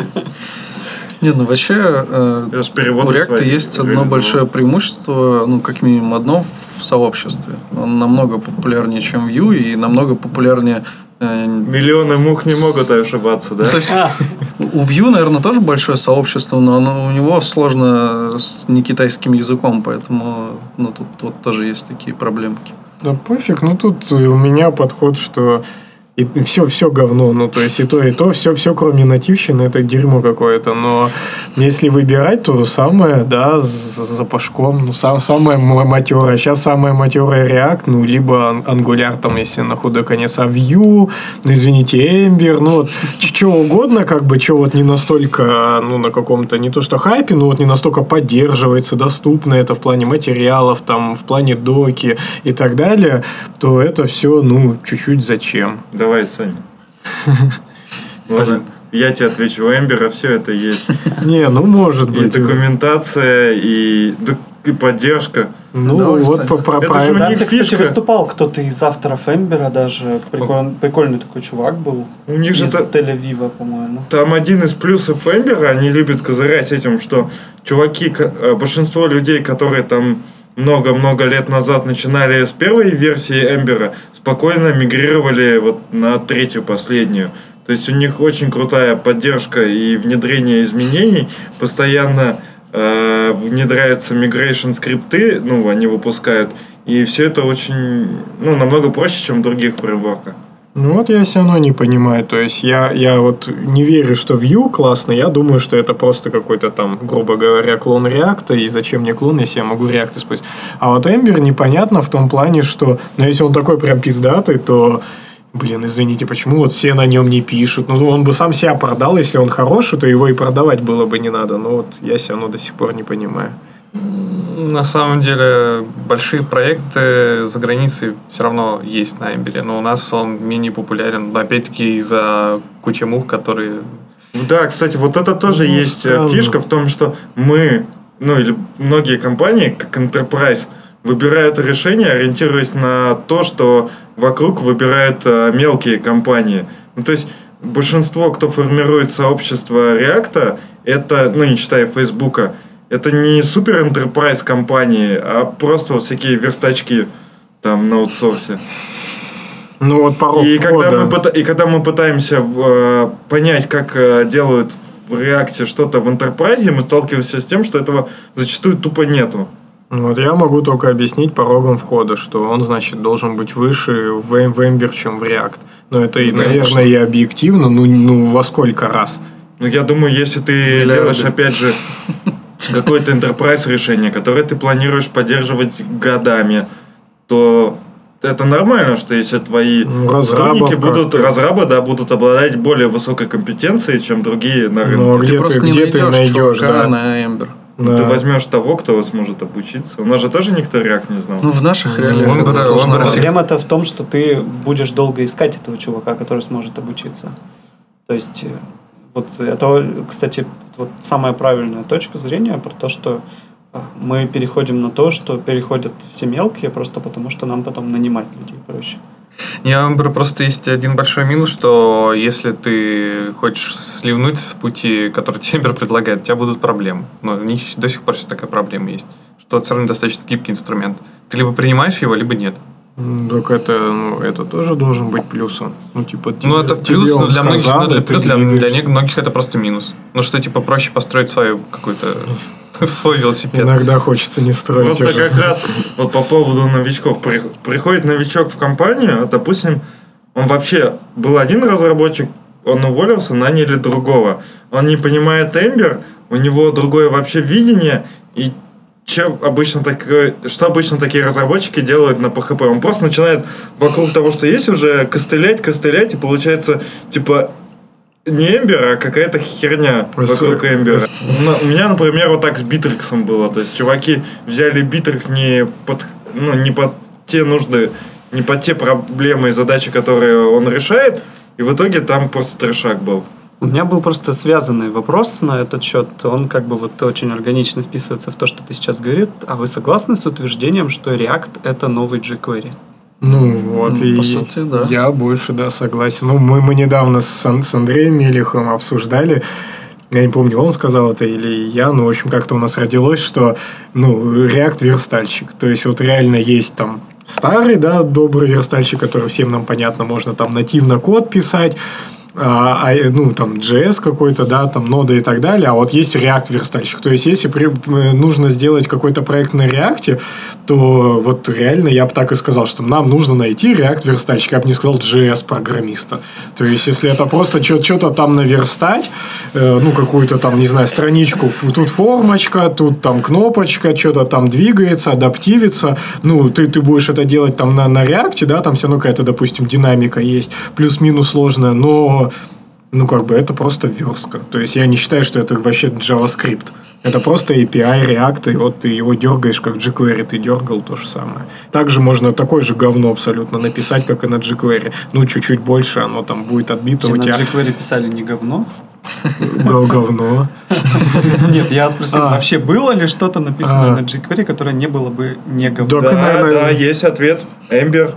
считай. Не, ну вообще, э, у React есть одно большое преимущество, ну, как минимум одно в сообществе. Он намного популярнее, чем Vue, и намного популярнее... э, Миллионы мух не могут ошибаться, да? то есть у Vue, наверное, тоже большое сообщество, но оно, у него сложно с некитайским языком, поэтому ну, тут вот тоже есть такие проблемки. Да пофиг, ну тут у меня подход, что и все, все говно, ну, то есть и то, и то, все, все, кроме нативщины, это дерьмо какое-то, но если выбирать, то самое, да, с запашком, ну, сам, самое матерое, сейчас самое матерое React, ну, либо Angular, там, если на худой конец, а Vue, ну, извините, Ember, ну, вот, что угодно, как бы, что вот не настолько, ну, на каком-то, не то что хайпе, но вот не настолько поддерживается, доступно это в плане материалов, там, в плане доки и так далее, то это все, ну, чуть-чуть зачем. Да, Давай, Саня. Ладно, я тебе отвечу. У Эмбера все это есть. Не, ну может быть. И документация, и, и поддержка. Ну, Давай, вот по, про, это же да, ты, кстати, выступал кто-то из авторов Эмбера даже. Прикольный, прикольный такой чувак был. У них из же Тель-Авива, по-моему. Там один из плюсов Эмбера, они любят козырять этим, что чуваки, э, большинство людей, которые там много-много лет назад начинали с первой версии Эмбера, спокойно мигрировали вот на третью, последнюю. То есть у них очень крутая поддержка и внедрение изменений. Постоянно э, внедряются migration скрипты, ну, они выпускают. И все это очень, ну, намного проще, чем в других фреймворках. Ну вот я все равно не понимаю. То есть я, я вот не верю, что Vue классно. Я думаю, что это просто какой-то там, грубо говоря, клон React. И зачем мне клон, если я могу React использовать. А вот Ember непонятно в том плане, что ну, если он такой прям пиздатый, то Блин, извините, почему вот все на нем не пишут? Ну, он бы сам себя продал, если он хороший, то его и продавать было бы не надо. Но вот я все равно до сих пор не понимаю. На самом деле, большие проекты за границей все равно есть на Эмбере, но у нас он менее популярен, опять-таки из-за кучи мух, которые... Да, кстати, вот это тоже ну, есть э, странно. фишка в том, что мы, ну или многие компании, как Enterprise, выбирают решения, ориентируясь на то, что вокруг выбирают э, мелкие компании. Ну, то есть большинство, кто формирует сообщество React, это, ну не считая Фейсбука, это не супер enterprise компании, а просто вот всякие верстачки там на аутсорсе. Ну вот порог и когда, мы, и когда мы пытаемся э, понять, как э, делают в React что-то в Enterprise, мы сталкиваемся с тем, что этого зачастую тупо нету. Вот я могу только объяснить порогом входа, что он, значит, должен быть выше в, в Ember, чем в React. Но это, ну, наверное, и объективно, ну, ну во сколько раз. Ну, я думаю, если ты Миллиарды. делаешь, опять же, какое-то enterprise решение, которое ты планируешь поддерживать годами, то это нормально, что если твои ну, сотрудники будут, разрабы, да, будут обладать более высокой компетенцией, чем другие на рынке. Ну, где ты, просто где не ты найдешь, да. на Ember. Да. Ты возьмешь того, кто сможет обучиться. У нас же тоже никто React не знал. Ну, в наших реалиях ну, это сложно. Проблема-то в том, что ты будешь долго искать этого чувака, который сможет обучиться. То есть, э, вот это, кстати, вот самая правильная точка зрения про то, что э, мы переходим на то, что переходят все мелкие, просто потому что нам потом нанимать людей проще. Я просто есть один большой минус, что если ты хочешь сливнуть с пути, который Тембер предлагает, у тебя будут проблемы. Но до сих пор сейчас такая проблема есть. Что это все равно достаточно гибкий инструмент. Ты либо принимаешь его, либо нет. Так это, ну, это тоже должен быть плюсом. Ну, типа, тебе, ну, это плюс, но для многих, ну, для, плюс для, для многих это просто минус. Ну, что, типа, проще построить свою какую-то свой велосипед. Иногда хочется не строить. Просто уже. как раз вот по поводу новичков. Приходит новичок в компанию, допустим, он вообще был один разработчик, он уволился, наняли другого. Он не понимает Ember, у него другое вообще видение, и чем обычно так, что обычно такие разработчики делают на PHP? Он просто начинает вокруг того, что есть уже, костылять, костылять, и получается, типа, не Ember, а какая-то херня вокруг Ember а. У меня, например, вот так с Битриксом было. То есть, чуваки взяли Битрикс не под, ну, не под те нужды, не под те проблемы и задачи, которые он решает, и в итоге там просто трешак был. У меня был просто связанный вопрос на этот счет. Он как бы вот очень органично вписывается в то, что ты сейчас говоришь. А вы согласны с утверждением, что React — это новый jQuery? Ну вот, ну, и по сути, да. я больше, да, согласен. Ну, мы, мы недавно с, с Андреем Мелихом обсуждали, я не помню, он сказал это или я, ну, в общем, как-то у нас родилось, что, ну, React верстальщик. То есть, вот реально есть там старый, да, добрый верстальщик, который всем нам понятно, можно там нативно код писать, а, а, ну, там, JS какой-то, да, там, нода и так далее, а вот есть React верстальщик. То есть, если при, нужно сделать какой-то проект на React, то вот реально я бы так и сказал, что нам нужно найти React верстальщика. Я бы не сказал JS программиста. То есть, если это просто что-то там наверстать, э, ну, какую-то там, не знаю, страничку, тут формочка, тут там кнопочка, что-то там двигается, адаптивится, ну, ты, ты будешь это делать там на, на React, да, там все равно какая-то, допустим, динамика есть, плюс-минус сложная, но ну, как бы это просто верстка. То есть я не считаю, что это вообще JavaScript. Это просто API React, и вот ты его дергаешь, как jQuery ты дергал, то же самое. Также можно такое же говно абсолютно написать, как и на jQuery. Ну, чуть-чуть больше оно там будет отбито у на тебя. jQuery писали не говно? Гов- Говно. Нет, я спросил, А. вообще было ли что-то написано А. на jQuery, которое не было бы не говно? Да, Да, есть ответ. Эмбер.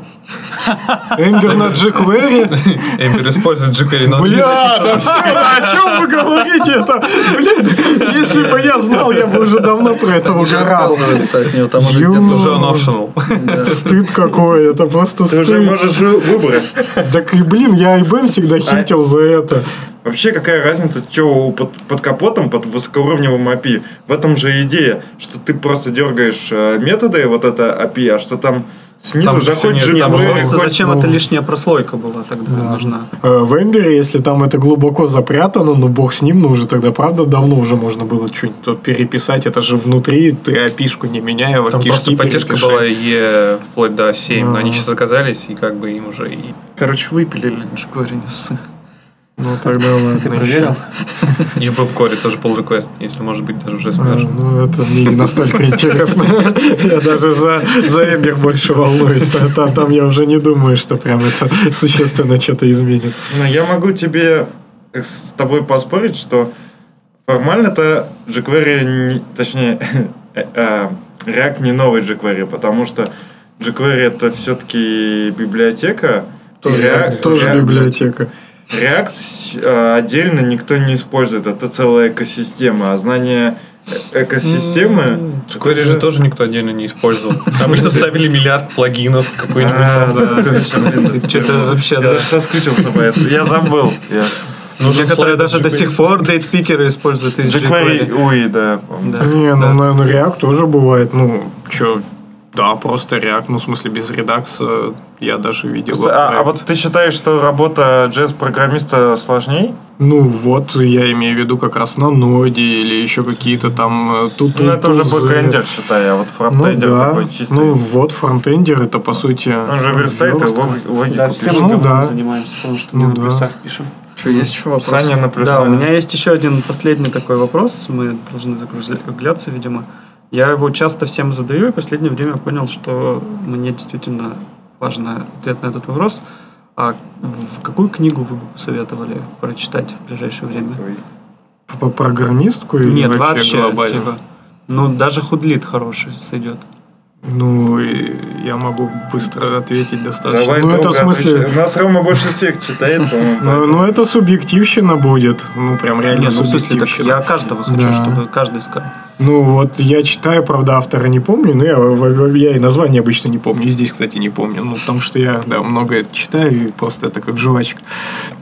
Эмбер на jQuery? Эмбер использует jQuery, но Бля, да все, о чем вы говорите? Это, блин, если бы я знал, я бы уже давно про это Уже угорал. отказывается от нее, там уже уже он optional. Стыд какой, это просто Ты уже стыд. можешь выбрать. Так и, блин, я IBM всегда хитил за это. Вообще, какая разница, что под, под капотом, под высокоуровневым API? В этом же идея, что ты просто дергаешь э, методы, вот это API, а что там снизу Там всё нет, там jQuery, просто хоть- Зачем ну. эта лишняя прослойка была тогда нужна? Э, В Эмбере, если там это глубоко запрятано, ну бог с ним, ну уже тогда, правда, давно уже можно было что-нибудь тут переписать. Это же внутри, ты опишку не меняя, вот Там просто поддержка перепиши. была E вплоть до 7, но они сейчас отказались, и как бы им уже и... Короче, выпилили не ссы. Ну тогда ладно. Ты проверил? И в Бобкоре тоже pull request, если может быть даже уже А, смерш. Ну, это мне не настолько интересно. Я даже за, за Эмбер больше волнуюсь. Та- та- Там я уже не думаю, что прям это существенно что-то изменит. Ну, я могу тебе с тобой поспорить, что формально-то jQuery, не- точнее, э, э, React не новый jQuery, потому что jQuery это все-таки библиотека. Тоже и React- Тоже React- библиотека. React э, отдельно никто не использует, это целая экосистема, а знание э- экосистемы... jQuery же тоже никто отдельно не использовал. Обычно ставили миллиард плагинов какой-нибудь. А, что-то вообще, Я да. даже соскучился по этому. Я забыл. Я- Нужен Некоторые даже до сих пор date picker ы используют из jQuery, jQuery. ой, да. Не, ну, наверное, React тоже бывает. Ну, что, да, просто React, ну, в смысле, без Redux а я даже видел. А, а проект. вот ты считаешь, что работа JS-программиста сложней? Ну, вот, я имею в виду как раз на Node е или еще какие-то там... э, Тут, Ну, это уже бэкэндер, считай, а вот Ну, фронтендер да. такой чистый. Ну, вот, фронтендер, это, по сути... Он же верстает и логику Да, все пишет. мы Ну, да. занимаемся, потому что Ну, на да. плюсах пишем. Что, есть еще вопрос? Саня на плюс. Да, у меня есть еще один последний такой вопрос. Мы должны закругляться, видимо. Я его часто всем задаю, и в последнее время понял, что мне действительно важен ответ на этот вопрос. А в какую книгу вы бы посоветовали прочитать в ближайшее время? По программистку или Нет, вообще, вообще, глобально? типа, ну, даже худлит хороший сойдет. Ну, я могу быстро ответить достаточно. Давай ну, это в смысле... отвечай. У нас Рома больше всех читает, по-моему. Ну, ну, это субъективщина будет. Ну, прям реально Не, ну, субъективщина. я каждого хочу, Да. чтобы каждый сказал. Ну, вот я читаю, правда, автора не помню, но я, я и название обычно не помню. И здесь, кстати, не помню. Ну, потому что я, да, много это читаю, и просто это как жвачка.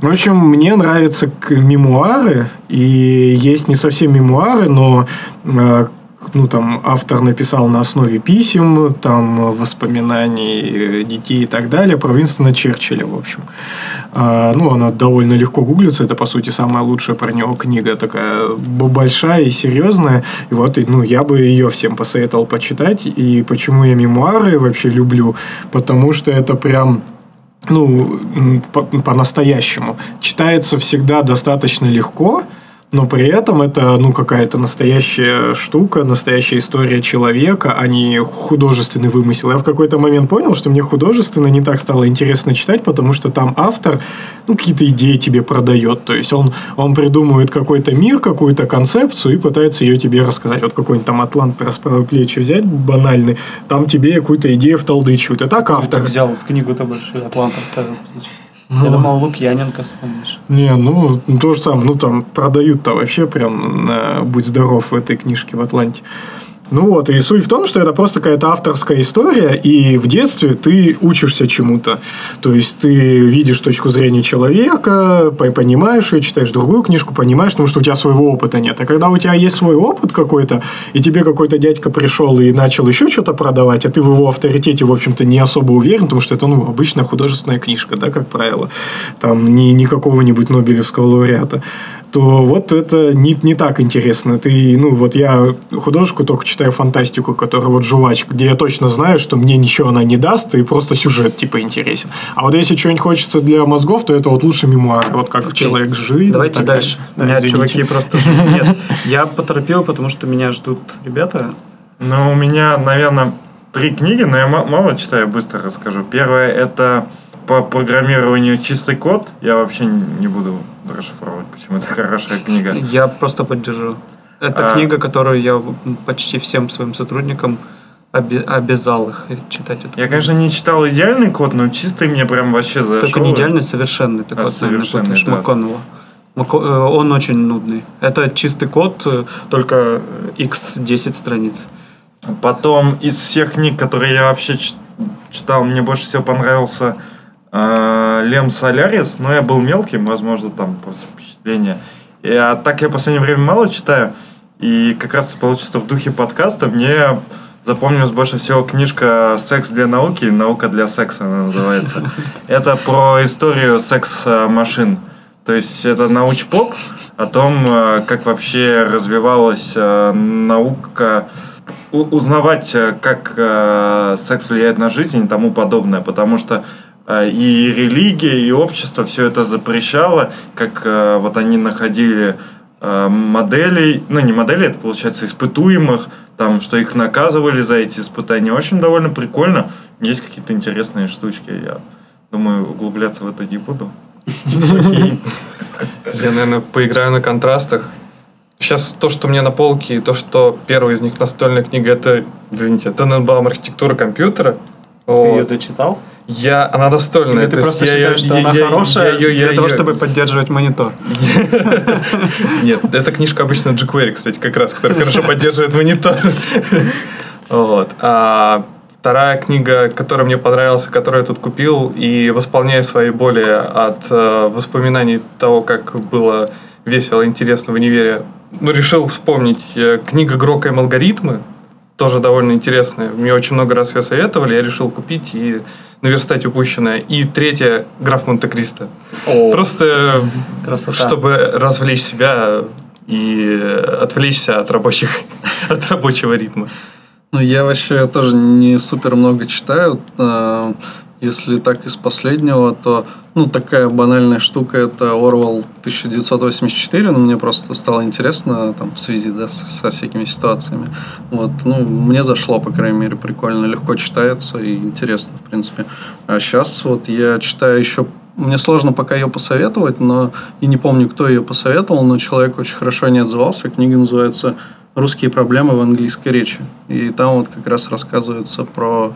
В общем, мне нравятся мемуары, и есть не совсем мемуары, но э, ну, там, автор написал на основе писем, там, воспоминаний э, детей и так далее, про Винстона Черчилля, в общем. А, ну, она довольно легко гуглится, это, по сути, самая лучшая про него книга, такая большая и серьезная. И вот, ну, я бы ее всем посоветовал почитать. И почему я мемуары вообще люблю? Потому что это прям ну, по- по-настоящему. Читается всегда достаточно легко, но при этом это, ну, какая-то настоящая штука, настоящая история человека, а не художественный вымысел. Я в какой-то момент понял, что мне художественно не так стало интересно читать, потому что там автор, ну, какие-то идеи тебе продает. То есть он, он придумывает какой-то мир, какую-то концепцию и пытается ее тебе рассказать. Вот какой-нибудь там Атлант расправил плечи взять, банальный, там тебе какую-то идею вталдычивают. И так автор Ты взял книгу-то большую, Атлант оставил. Ну. Я думал, Лукьяненко вспомнишь. Не, ну, то же самое. Ну, там продают-то вообще прям на «Будь здоров» в этой книжке в Атланте. Ну вот, и суть в том, что это просто какая-то авторская история, и в детстве ты учишься чему-то. То есть ты видишь точку зрения человека, по- понимаешь ее, читаешь другую книжку, понимаешь, потому что у тебя своего опыта нет. А когда у тебя есть свой опыт какой-то, и тебе какой-то дядька пришел и начал еще что-то продавать, а ты в его авторитете, в общем-то, не особо уверен, потому что это, ну, обычная художественная книжка, да, как правило. Там не, не какого-нибудь Нобелевского лауреата то вот это не, не так интересно. Ты, ну, вот я художку только читаю фантастику, которая вот жвачка, где я точно знаю, что мне ничего она не даст, и просто сюжет, типа, интересен. А вот если что-нибудь хочется для мозгов, то это вот лучше мемуары, вот как человек жил. Давайте так дальше. Да, У меня извините. чуваки просто... Нет, я поторопил, потому что меня ждут ребята. Ну, у меня, наверное, три книги, но я ма- мало читаю, быстро расскажу. Первое это по программированию чистый код. Я вообще не буду расшифровывать, почему это хорошая книга. Я просто поддержу. Это А. книга, которую я почти всем своим сотрудникам обязал их читать. Эту Я, конечно, не читал идеальный код, но чистый мне прям вообще зашел. Только не идеальный, совершенный. Ты А, код, наверное, совершенный, путаешь, да. МакКоннелла. Э, Он очень нудный. Это чистый код, э, только э, x10 страниц. Потом из всех книг, которые я вообще читал, мне больше всего понравился э, Лем Солярис, но я был мелким, возможно, там после впечатления. И, а так я в последнее время мало читаю, и как раз получится в духе подкаста мне запомнилась больше всего книжка «Секс для науки», «Наука для секса» она называется. Это про историю секс-машин. То есть это научпоп о том, э, как вообще развивалась э, наука, узнавать, э, как секс влияет на жизнь и тому подобное, потому что и религия, и общество все это запрещало, как вот они находили моделей, ну не моделей, это получается испытуемых, там, что их наказывали за эти испытания. Общем, довольно прикольно. Есть какие-то интересные штучки. Я думаю, углубляться в это не буду. Окей. Я, наверное, поиграю на контрастах. Сейчас то, что у меня на полке, и то, что первая из них настольная книга, это, извините, Тененбаум архитектура компьютера. Ты ее дочитал? Я, она настольная. Или ты то просто я считаешь, её- что я- она я- хорошая я я для того, её- чтобы поддерживать монитор? Нет, эта книжка обычно jQuery, кстати, как раз, который хорошо поддерживает монитор. Вот. А вторая книга, которая мне понравилась, которую я тут купил, и восполняя свои боли от э, воспоминаний того, как было весело, интересно в универе, ну, решил вспомнить э, книга Грока и алгоритмы, тоже довольно интересная. Мне очень много раз ее советовали, я решил купить и наверстать упущенное. И третья «Граф Монте-Кристо». Просто Красота. чтобы развлечь себя и отвлечься от рабочих, от рабочего ритма. Ну, я вообще тоже не супер много читаю. А, Если так из последнего, то ну, такая банальная штука это Орвал 1984, но мне просто стало интересно там, в связи да, со, со всякими ситуациями. Вот, ну, мне зашло, по крайней мере, прикольно, легко читается и интересно, в принципе. А сейчас вот я читаю еще мне сложно пока ее посоветовать, но и не помню, кто ее посоветовал, но человек очень хорошо не отзывался. Книга называется «Русские проблемы в английской речи». И там вот как раз рассказывается про,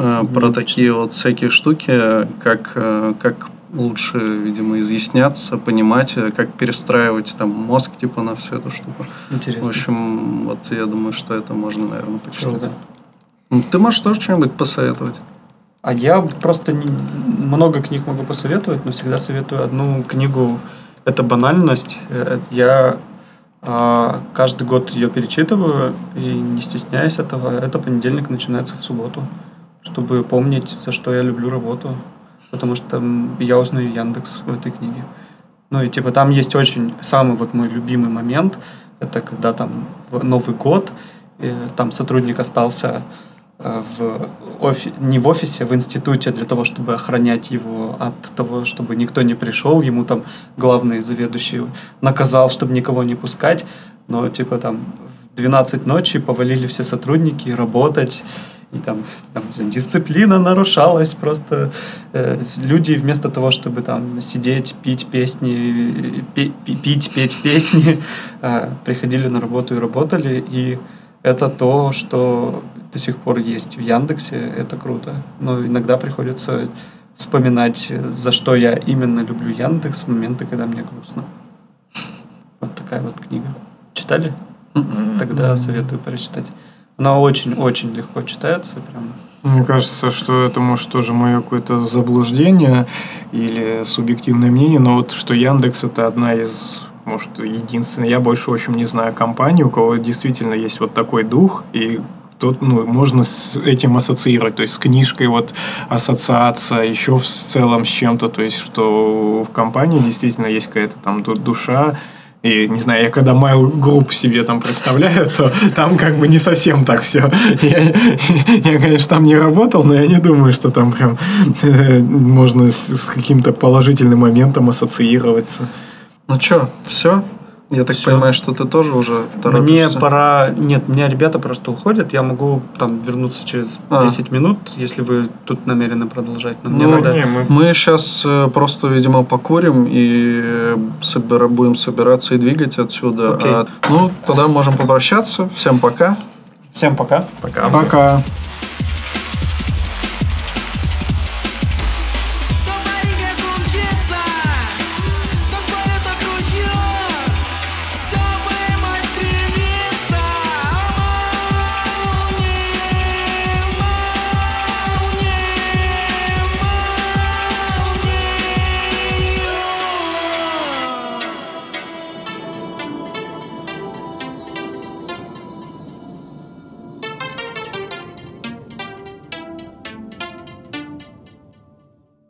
э, про такие вот всякие штуки, как, э, как лучше, видимо, изъясняться, понимать, э, как перестраивать там мозг типа на всю эту штуку. Интересно. В общем, вот я думаю, что это можно, наверное, почитать. Круто. Ну, Ты можешь тоже что-нибудь посоветовать? А я просто не- много книг могу посоветовать, но всегда советую одну книгу. Это банальность. Я а, каждый год ее перечитываю и не стесняюсь этого. Это понедельник начинается в субботу, чтобы помнить, за что я люблю работу, потому что я узнаю Яндекс в этой книге. Ну и типа там есть очень самый вот мой любимый момент, это когда там Новый год э, там сотрудник остался э, в офи- не в офисе, в институте для того, чтобы охранять его от того, чтобы никто не пришел. Ему там главный заведующий наказал, чтобы никого не пускать. Но типа там в 12 ночи повалили все сотрудники работать. И там, там дисциплина нарушалась, просто э, люди вместо того, чтобы там сидеть, пить песни, пе- пи- пить, петь песни, э, приходили на работу и работали, и это то, что до сих пор есть в Яндексе, это круто. Но иногда приходится вспоминать, за что я именно люблю Яндекс в моменты, когда мне грустно. Вот такая вот книга. Читали? Тогда советую прочитать. Она очень-очень легко читается, прям. Мне кажется, что это может тоже мое какое-то заблуждение или субъективное мнение, но вот что Яндекс это одна из может, единственная, я больше, в общем, не знаю компании, у кого действительно есть вот такой дух, и тут ну, можно с этим ассоциировать, то есть с книжкой вот ассоциация, еще в целом с чем-то, то есть что в компании действительно есть какая-то там ду- душа, и, не знаю, я когда Mail Group себе там представляю, то там как бы не совсем так все. Я, я, конечно, там не работал, но я не думаю, что там прям э, можно с, с каким-то положительным моментом ассоциироваться. Ну что, все? Я так Всё. понимаю, что ты тоже уже Мне торопишься. пора... Нет, у меня ребята просто уходят. Я могу там вернуться через А. 10 минут, если вы тут намерены продолжать. Но мне Ну, надо... Не, мы Мы сейчас просто, видимо, покурим и э, собира- будем собираться и двигать отсюда. Окей. А, ну, тогда можем попрощаться. Всем пока. Всем пока. Пока. Пока.